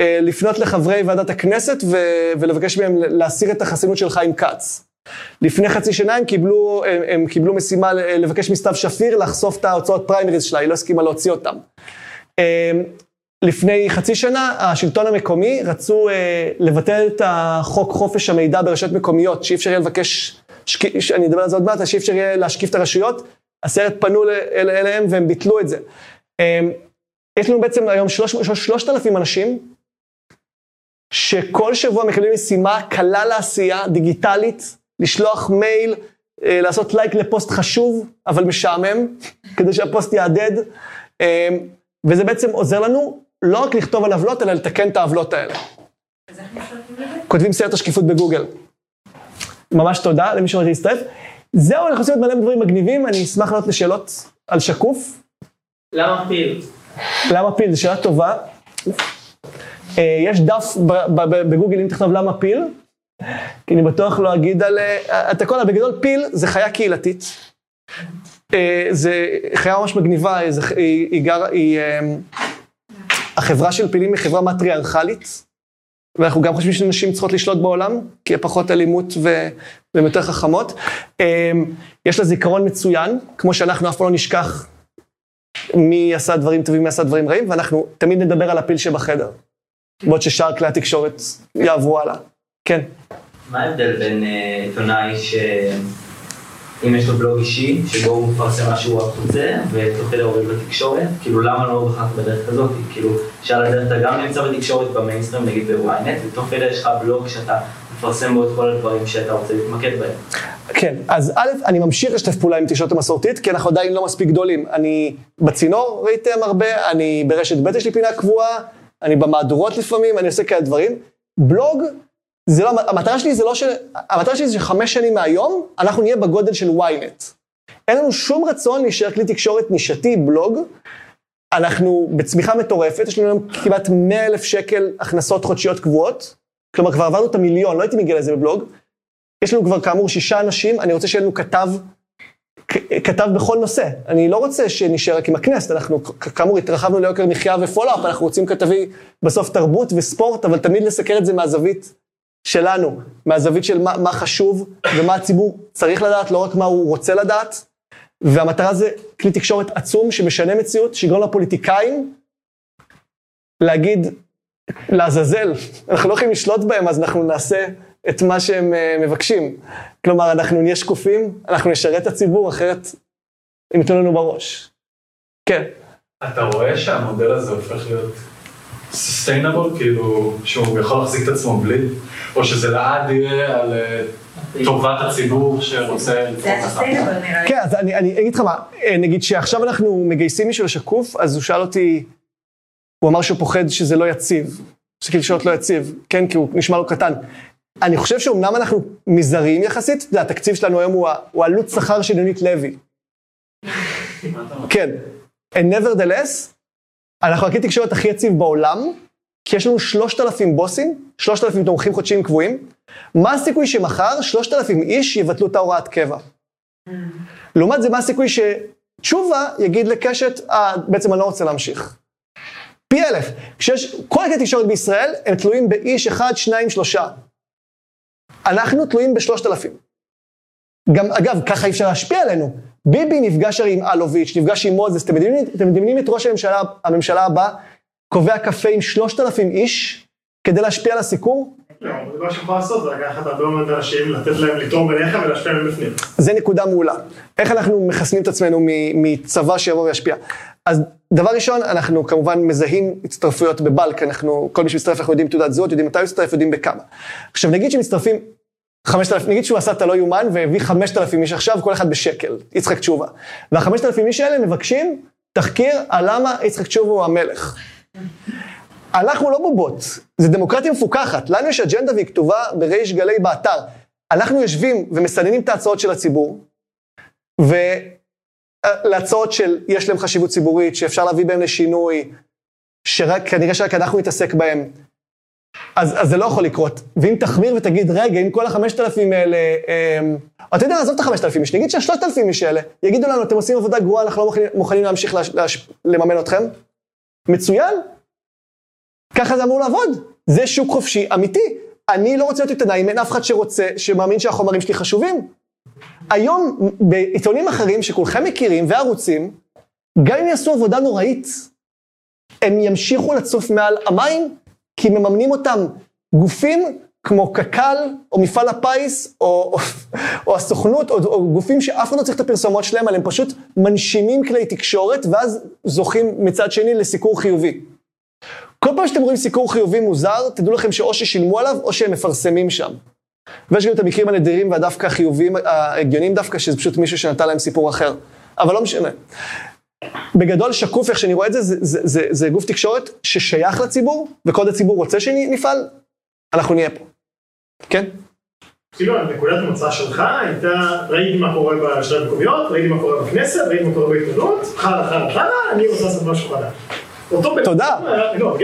אה, לפנות לחברי ועדת הכנסת ו- ולבקש מהם להסיר את החסינות של חיים כץ. לפני חצי שנה הם קיבלו, הם, הם קיבלו משימה לבקש מסתיו שפיר לחשוף את ההוצאות פריימריז שלה, היא לא הסכימה להוציא אותם. אה, לפני חצי שנה, השלטון המקומי רצו אה, לבטל את החוק חופש המידע ברשויות מקומיות, שאי אפשר יהיה לבקש, שק... אני אדבר על זה עוד מעט, שאי אפשר יהיה להשקיף את הרשויות, הסרט פנו אל, אליהם והם ביטלו את זה. יש לנו בעצם היום שלושת אלפים אנשים, שכל שבוע מקבלים משימה קלה לעשייה, דיגיטלית, לשלוח מייל, אה, לעשות לייק לפוסט חשוב, אבל משעמם, [laughs] כדי שהפוסט יהדהד, אה, וזה בעצם עוזר לנו לא רק לכתוב על עוולות, אלא לתקן את העוולות האלה. כותבים סרט השקיפות בגוגל. ממש תודה למי שרוצה להצטרף. זהו, אנחנו עושים את מלא דברים מגניבים, אני אשמח לענות לשאלות על שקוף.
למה פיל?
למה פיל? זו שאלה טובה. אה, יש דף בגוגל, אם תכתוב למה פיל, כי אני בטוח לא אגיד על... אה, אתה כל בגדול פיל זה חיה קהילתית. אה, זה חיה ממש מגניבה, היא, היא, היא, החברה של פילים היא חברה מטריארכלית. ואנחנו גם חושבים שנשים צריכות לשלוט בעולם, כי פחות אלימות ו- והן יותר חכמות. אמ, יש לה זיכרון מצוין, כמו שאנחנו אף פעם לא נשכח מי עשה דברים טובים, מי עשה דברים רעים, ואנחנו תמיד נדבר על הפיל שבחדר. בעוד ששאר כלי התקשורת יעברו הלאה. כן.
מה ההבדל בין אה, עיתונאי שאם יש לו בלוג אישי, שבו הוא מפרסם מה שהוא רק רוצה, כדי עובד בתקשורת, כאילו למה לא בחרת בדרך כזאת? כאילו, שעל הדרך אתה גם נמצא בתקשורת במיינסטרים, נגיד בוויינט, ותוך כדי יש לך בלוג שאתה מפרסם בו את כל הדברים שאתה רוצה להתמקד בהם.
כן, אז א', אני ממשיך לשתף פעולה עם תקשורת המסורתית, כי אנחנו עדיין לא מספיק גדולים. אני בצינור, ראיתם הרבה, אני ברשת ב' יש לי פינה קבועה, אני במהדורות לפעמים, אני עושה כאלה דברים. בלוג, זה לא, המטרה שלי זה לא ש... המטרה שלי זה שחמש שנים מהיום, אנחנו נהיה בגודל של ynet. אין לנו שום רצון להישאר כלי תקשורת נישתי, בלוג. אנחנו בצמיחה מטורפת, יש לנו היום כמעט 100 אלף שקל הכנסות חודשיות קבועות. כלומר, כבר עברנו את המיליון, לא הייתי מגיע לזה בבלוג. יש לנו כבר כאמור שישה אנשים, אני רוצה שיהיה לנו כתב, כתב בכל נושא. אני לא רוצה שנשאר רק עם הכנסת, אנחנו כאמור התרחבנו ליוקר מחיה ופולאפ, אנחנו רוצים כתבי בסוף תרבות וספורט, אבל תמיד לסקר את זה מהזווית שלנו, מהזווית של מה, מה חשוב ומה הציבור צריך לדעת, לא רק מה הוא רוצה לדעת. והמטרה זה כלי תקשורת עצום שמשנה מציאות, שיגרום לפוליטיקאים להגיד, לעזאזל, אנחנו לא יכולים לשלוט בהם, אז אנחנו נעשה את מה שהם אה, מבקשים. כלומר, אנחנו נהיה שקופים, אנחנו נשרת את הציבור, אחרת הם ייתנו לנו בראש. כן.
אתה רואה שהמודל הזה הופך להיות sustainable, כאילו, שהוא יכול להחזיק את עצמו בלי, או שזה לעד יהיה על אה, טובת הציבור שרוצה לדחוף לך?
כן, אז אני, אני אגיד לך מה, אה, נגיד שעכשיו אנחנו מגייסים מישהו לשקוף, אז הוא שאל אותי, הוא אמר שהוא פוחד שזה לא יציב, שכאילו שאלות לא יציב, כן, כי הוא נשמע לו קטן. אני חושב שאומנם אנחנו מזעריים יחסית, יודע, התקציב שלנו היום הוא, הוא עלות שכר של יונית לוי. [laughs] כן. And nevertheless, אנחנו הכלי תקשורת הכי יציב בעולם, כי יש לנו 3,000 בוסים, 3,000 תומכים חודשיים קבועים. מה הסיכוי שמחר 3,000 איש יבטלו את ההוראת קבע? לעומת זה, מה הסיכוי שתשובה יגיד לקשת, אה, בעצם אני לא רוצה להמשיך. פי אלף. כשיש, כל הכלי תקשורת בישראל הם תלויים באיש אחד, שניים, שלושה. אנחנו תלויים בשלושת אלפים. גם, אגב, ככה אי אפשר להשפיע עלינו. ביבי נפגש הרי עם אלוביץ', נפגש עם מוזס, אתם מדמיינים, אתם מדמיינים את ראש הממשלה, הממשלה הבא, קובע קפה עם שלושת אלפים איש, כדי להשפיע על הסיקור?
לא, זה מה שיכול לעשות, זה לקחת הרבה מאוד אנשים, לתת להם לתרום אליך ולהשפיע עליהם בפנים.
זה נקודה מעולה. איך אנחנו מחסנים את עצמנו מצבא שיבוא וישפיע? אז דבר ראשון, אנחנו כמובן מזהים הצטרפויות בבלק, אנחנו, כל מי שמצטרף, אנחנו יודעים תעודת זהות, יודעים מתי הוא מצטרף, יודעים בכמה. עכשיו נגיד שמצטרפים 5,000, נגיד שהוא עשה את הלא יאומן והביא 5,000 איש עכשיו, כל אחד בשקל, יצחק תשובה. וה-5,000 איש האלה מבקשים תחקיר על למה יצחק תשובה הוא המלך. אנחנו לא בובות, זה דמוקרטיה מפוקחת, לנו יש אג'נדה והיא כתובה בריש גלי באתר. אנחנו יושבים ומסננים את ההצעות של הציבור, ולהצעות של יש להם חשיבות ציבורית, שאפשר להביא בהם לשינוי, שרק, כנראה שרק אנחנו נתעסק בהם. אז, אז זה לא יכול לקרות. ואם תחמיר ותגיד, רגע, אם כל החמשת אלפים האלה, אה, אתה יודע, עזוב את החמשת אלפים איש, נגיד שהשלושת אלפים איש האלה, יגידו לנו, אתם עושים עבודה גרועה, אנחנו לא מוכנים, מוכנים להמשיך להש, להש, לממן אתכם. מצוין. ככה זה אמור לעבוד. זה שוק חופשי אמיתי. אני לא רוצה להיות עיתונאי, אם אין אף אחד שרוצה, שמאמין שהחומרים שלי חשובים. היום, בעיתונים אחרים שכולכם מכירים, וערוצים, גם אם יעשו עבודה נוראית, הם ימשיכו לצוף מעל המים, כי מממנים אותם גופים כמו קק"ל, או מפעל הפיס, או, או, או הסוכנות, או, או גופים שאף אחד לא צריך את הפרסומות שלהם, אבל הם פשוט מנשימים כלי תקשורת, ואז זוכים מצד שני לסיקור חיובי. כל פעם שאתם רואים סיקור חיובי מוזר, תדעו לכם שאו ששילמו עליו, או שהם מפרסמים שם. ויש גם את המקרים הנדירים והדווקא החיוביים, ההגיוניים דווקא, שזה פשוט מישהו שנתן להם סיפור אחר. אבל לא משנה. בגדול, שקוף, איך שאני רואה את זה, זה, זה, זה, זה גוף תקשורת ששייך לציבור, וכל הציבור רוצה שנפעל, אנחנו נהיה פה. כן?
כאילו, הנקודת המוצא שלך הייתה, ראיתי מה קורה ברשויות המקומיות, ראיתי מה קורה בכנסת, ראיתי מה קורה בעיתונות, חלה, חלה, חלה, אני רוצה לעשות משהו חדש.
תודה.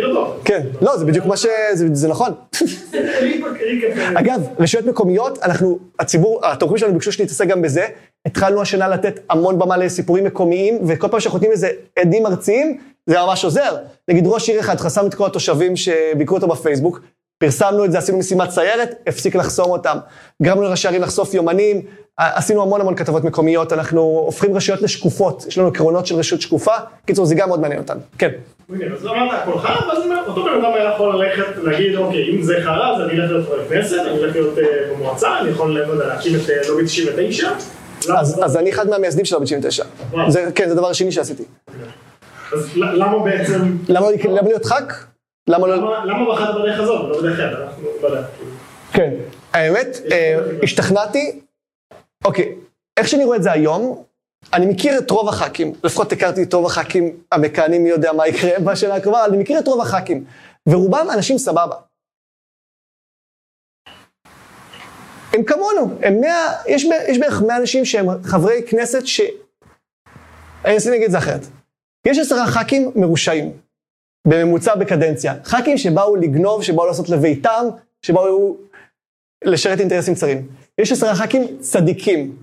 לא.
כן, לא, זה בדיוק מה ש... זה נכון. [laughs] אגב, רשויות מקומיות, אנחנו, הציבור, התומכים שלנו ביקשו שנתעסק גם בזה. התחלנו השנה לתת המון במה לסיפורים מקומיים, וכל פעם שאנחנו נותנים איזה עדים ארציים, זה ממש עוזר. נגיד ראש עיר אחד חסם את כל התושבים שביקרו אותו בפייסבוק, פרסמנו את זה, עשינו משימת סיירת, הפסיק לחסום אותם. גרמנו לראשי ערים לחשוף יומנים, עשינו המון המון כתבות מקומיות, אנחנו הופכים רשויות לשקופות, יש לנו עקרונות של רשות שקופה. קיצור, זה גם מאוד מעניין אותנו. כן.
אוקיי, אז אמרת הכל חרא, ואז אותו בן אדם היה יכול ללכת, להגיד, אוקיי, אם זה חרא, אז אני אלך להיות חבר כנסת, אני אלך להיות אה, במועצה, אני יכול, לא להקים את אה, לובי 99.
אז אני אחד מהמייסדים של לובי 99. זה- כן, זה הדבר השני שעשיתי.
אז למה בעצם,
למה להיות ח"כ? למה לא...
למה בחרת בדרך הזאת, לא בדרך אחרת, אנחנו, לא יודע.
כן. האמת, אה, השתכנעתי, אוקיי, איך שאני רואה את זה היום, אני מכיר את רוב הח"כים, לפחות הכרתי את רוב הח"כים המכהנים, מי יודע מה יקרה בשנה הקרובה, אני מכיר את רוב הח"כים, ורובם אנשים סבבה. הם כמונו, הם מאה, יש, ב- יש בערך 100 אנשים שהם חברי כנסת ש... אני אנסה להגיד את זה אחרת. יש עשרה ח"כים מרושעים, בממוצע בקדנציה. ח"כים שבאו לגנוב, שבאו לעשות לביתם, שבאו לשרת אינטרסים צרים. יש עשרה ח"כים צדיקים.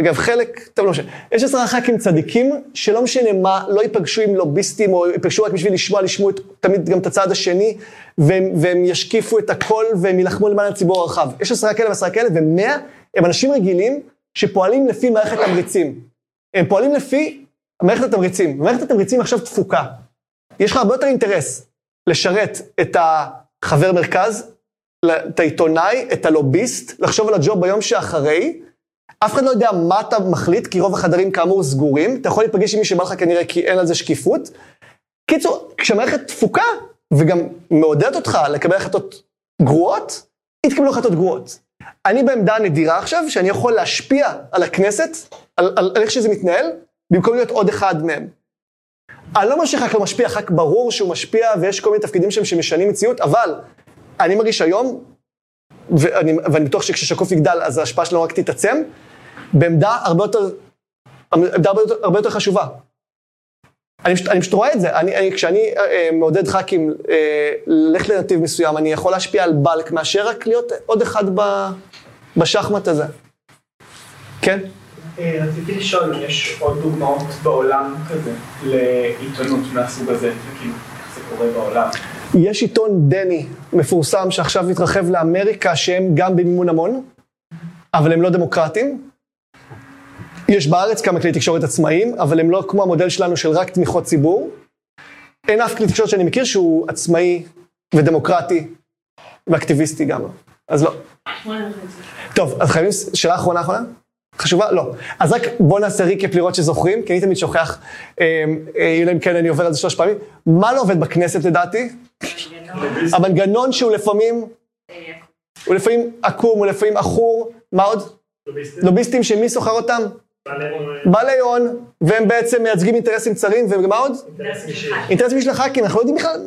אגב, חלק, טוב, לא משנה. יש עשרה ח"כים צדיקים, שלא משנה מה, לא ייפגשו עם לוביסטים, או ייפגשו רק בשביל לשמוע, לשמוע את, תמיד גם את הצד השני, והם, והם ישקיפו את הכל, והם יילחמו למען הציבור הרחב. יש עשרה כאלה ועשרה כאלה, ומאה הם אנשים רגילים שפועלים לפי מערכת תמריצים. הם פועלים לפי מערכת התמריצים. מערכת התמריצים עכשיו תפוקה. יש לך הרבה יותר אינטרס לשרת את החבר מרכז, את העיתונאי, את הלוביסט, לחשוב על הג'וב ביום שאחרי. אף אחד לא יודע מה אתה מחליט, כי רוב החדרים כאמור סגורים. אתה יכול להיפגש עם מי שבא לך כנראה, כי אין על זה שקיפות. קיצור, כשהמערכת תפוקה, וגם מעודדת אותך לקבל החלטות גרועות, יתקבלו החלטות גרועות. אני בעמדה נדירה עכשיו, שאני יכול להשפיע על הכנסת, על, על, על איך שזה מתנהל, במקום להיות עוד אחד מהם. אני לא אומר שח"כ לא משפיע, ח"כ ברור שהוא משפיע, ויש כל מיני תפקידים שם שמשנים מציאות, אבל אני מרגיש היום, ואני, ואני בטוח שכששקוף יגדל, אז ההשפעה שלנו רק תתעצם, בעמדה הרבה יותר, עמדה הרבה יותר, הרבה יותר חשובה. אני פשוט, אני פשוט רואה את זה, אני, אני, כשאני אה, מעודד ח"כים אה, ללכת לנתיב מסוים, אני יכול להשפיע על בלק מאשר רק להיות עוד אחד ב, בשחמט הזה. כן?
אה, רציתי לשאול אם יש עוד דוגמאות בעולם כזה לעיתונות מהסוג הזה, וכאילו, איך זה קורה בעולם.
יש עיתון דני מפורסם שעכשיו התרחב לאמריקה, שהם גם במימון המון, אבל הם לא דמוקרטים. יש בארץ כמה כלי תקשורת עצמאיים, אבל הם לא כמו המודל שלנו של רק תמיכות ציבור. אין אף כלי תקשורת שאני מכיר שהוא עצמאי ודמוקרטי ואקטיביסטי גם. אז לא. טוב, אז חייבים, שאלה אחרונה אחרונה? חשובה? לא. אז רק בואו נעשה ריקאפ לראות שזוכרים, כי אני תמיד שוכח, אה, אה, אלא אם כן אני עובר על זה שלוש פעמים. מה לא עובד בכנסת לדעתי? המנגנון שהוא לפעמים, הוא לפעמים עקום, הוא לפעמים עכור, מה עוד? לוביסטים שמי שוכר אותם? בעלי הון, והם בעצם מייצגים אינטרסים צרים, ומה עוד? אינטרסים של הח"כים, אנחנו לא יודעים בכלל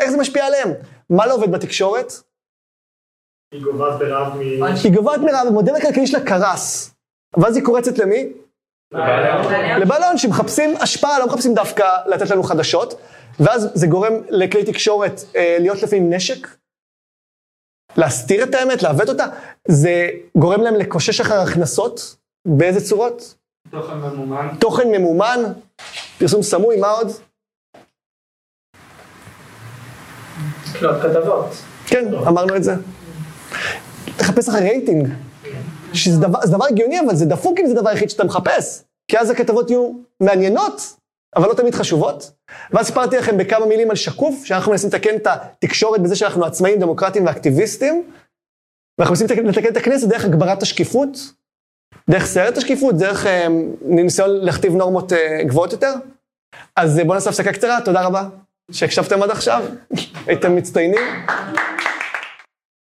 איך זה משפיע עליהם. מה לא עובד בתקשורת?
היא גובה ברעב מ...
היא גובעת מרעב, המודל הכלכלי שלה קרס. ואז היא קורצת למי? לבעלי הון שמחפשים השפעה, לא מחפשים דווקא לתת לנו חדשות, ואז זה גורם לכלי תקשורת אה, להיות לפעמים נשק, להסתיר את האמת, לעוות אותה, זה גורם להם לקושש אחר הכנסות, באיזה צורות?
תוכן ממומן.
תוכן ממומן, פרסום סמוי, מה עוד?
לקנות כתבות.
כן, אמרנו את זה. לחפש אחרי רייטינג. שזה דבר, זה דבר הגיוני, אבל זה דפוק אם זה הדבר היחיד שאתה מחפש. כי אז הכתבות יהיו מעניינות, אבל לא תמיד חשובות. ואז סיפרתי לכם בכמה מילים על שקוף, שאנחנו מנסים לתקן את התקשורת בזה שאנחנו עצמאים, דמוקרטים ואקטיביסטים. ואנחנו מנסים לתקן, לתקן את הכנסת דרך הגברת השקיפות, דרך סיירת השקיפות, דרך אה, ניסיון להכתיב נורמות אה, גבוהות יותר. אז אה, בואו נעשה הפסקה קצרה, תודה רבה שהקשבתם עד עכשיו, הייתם מצטיינים.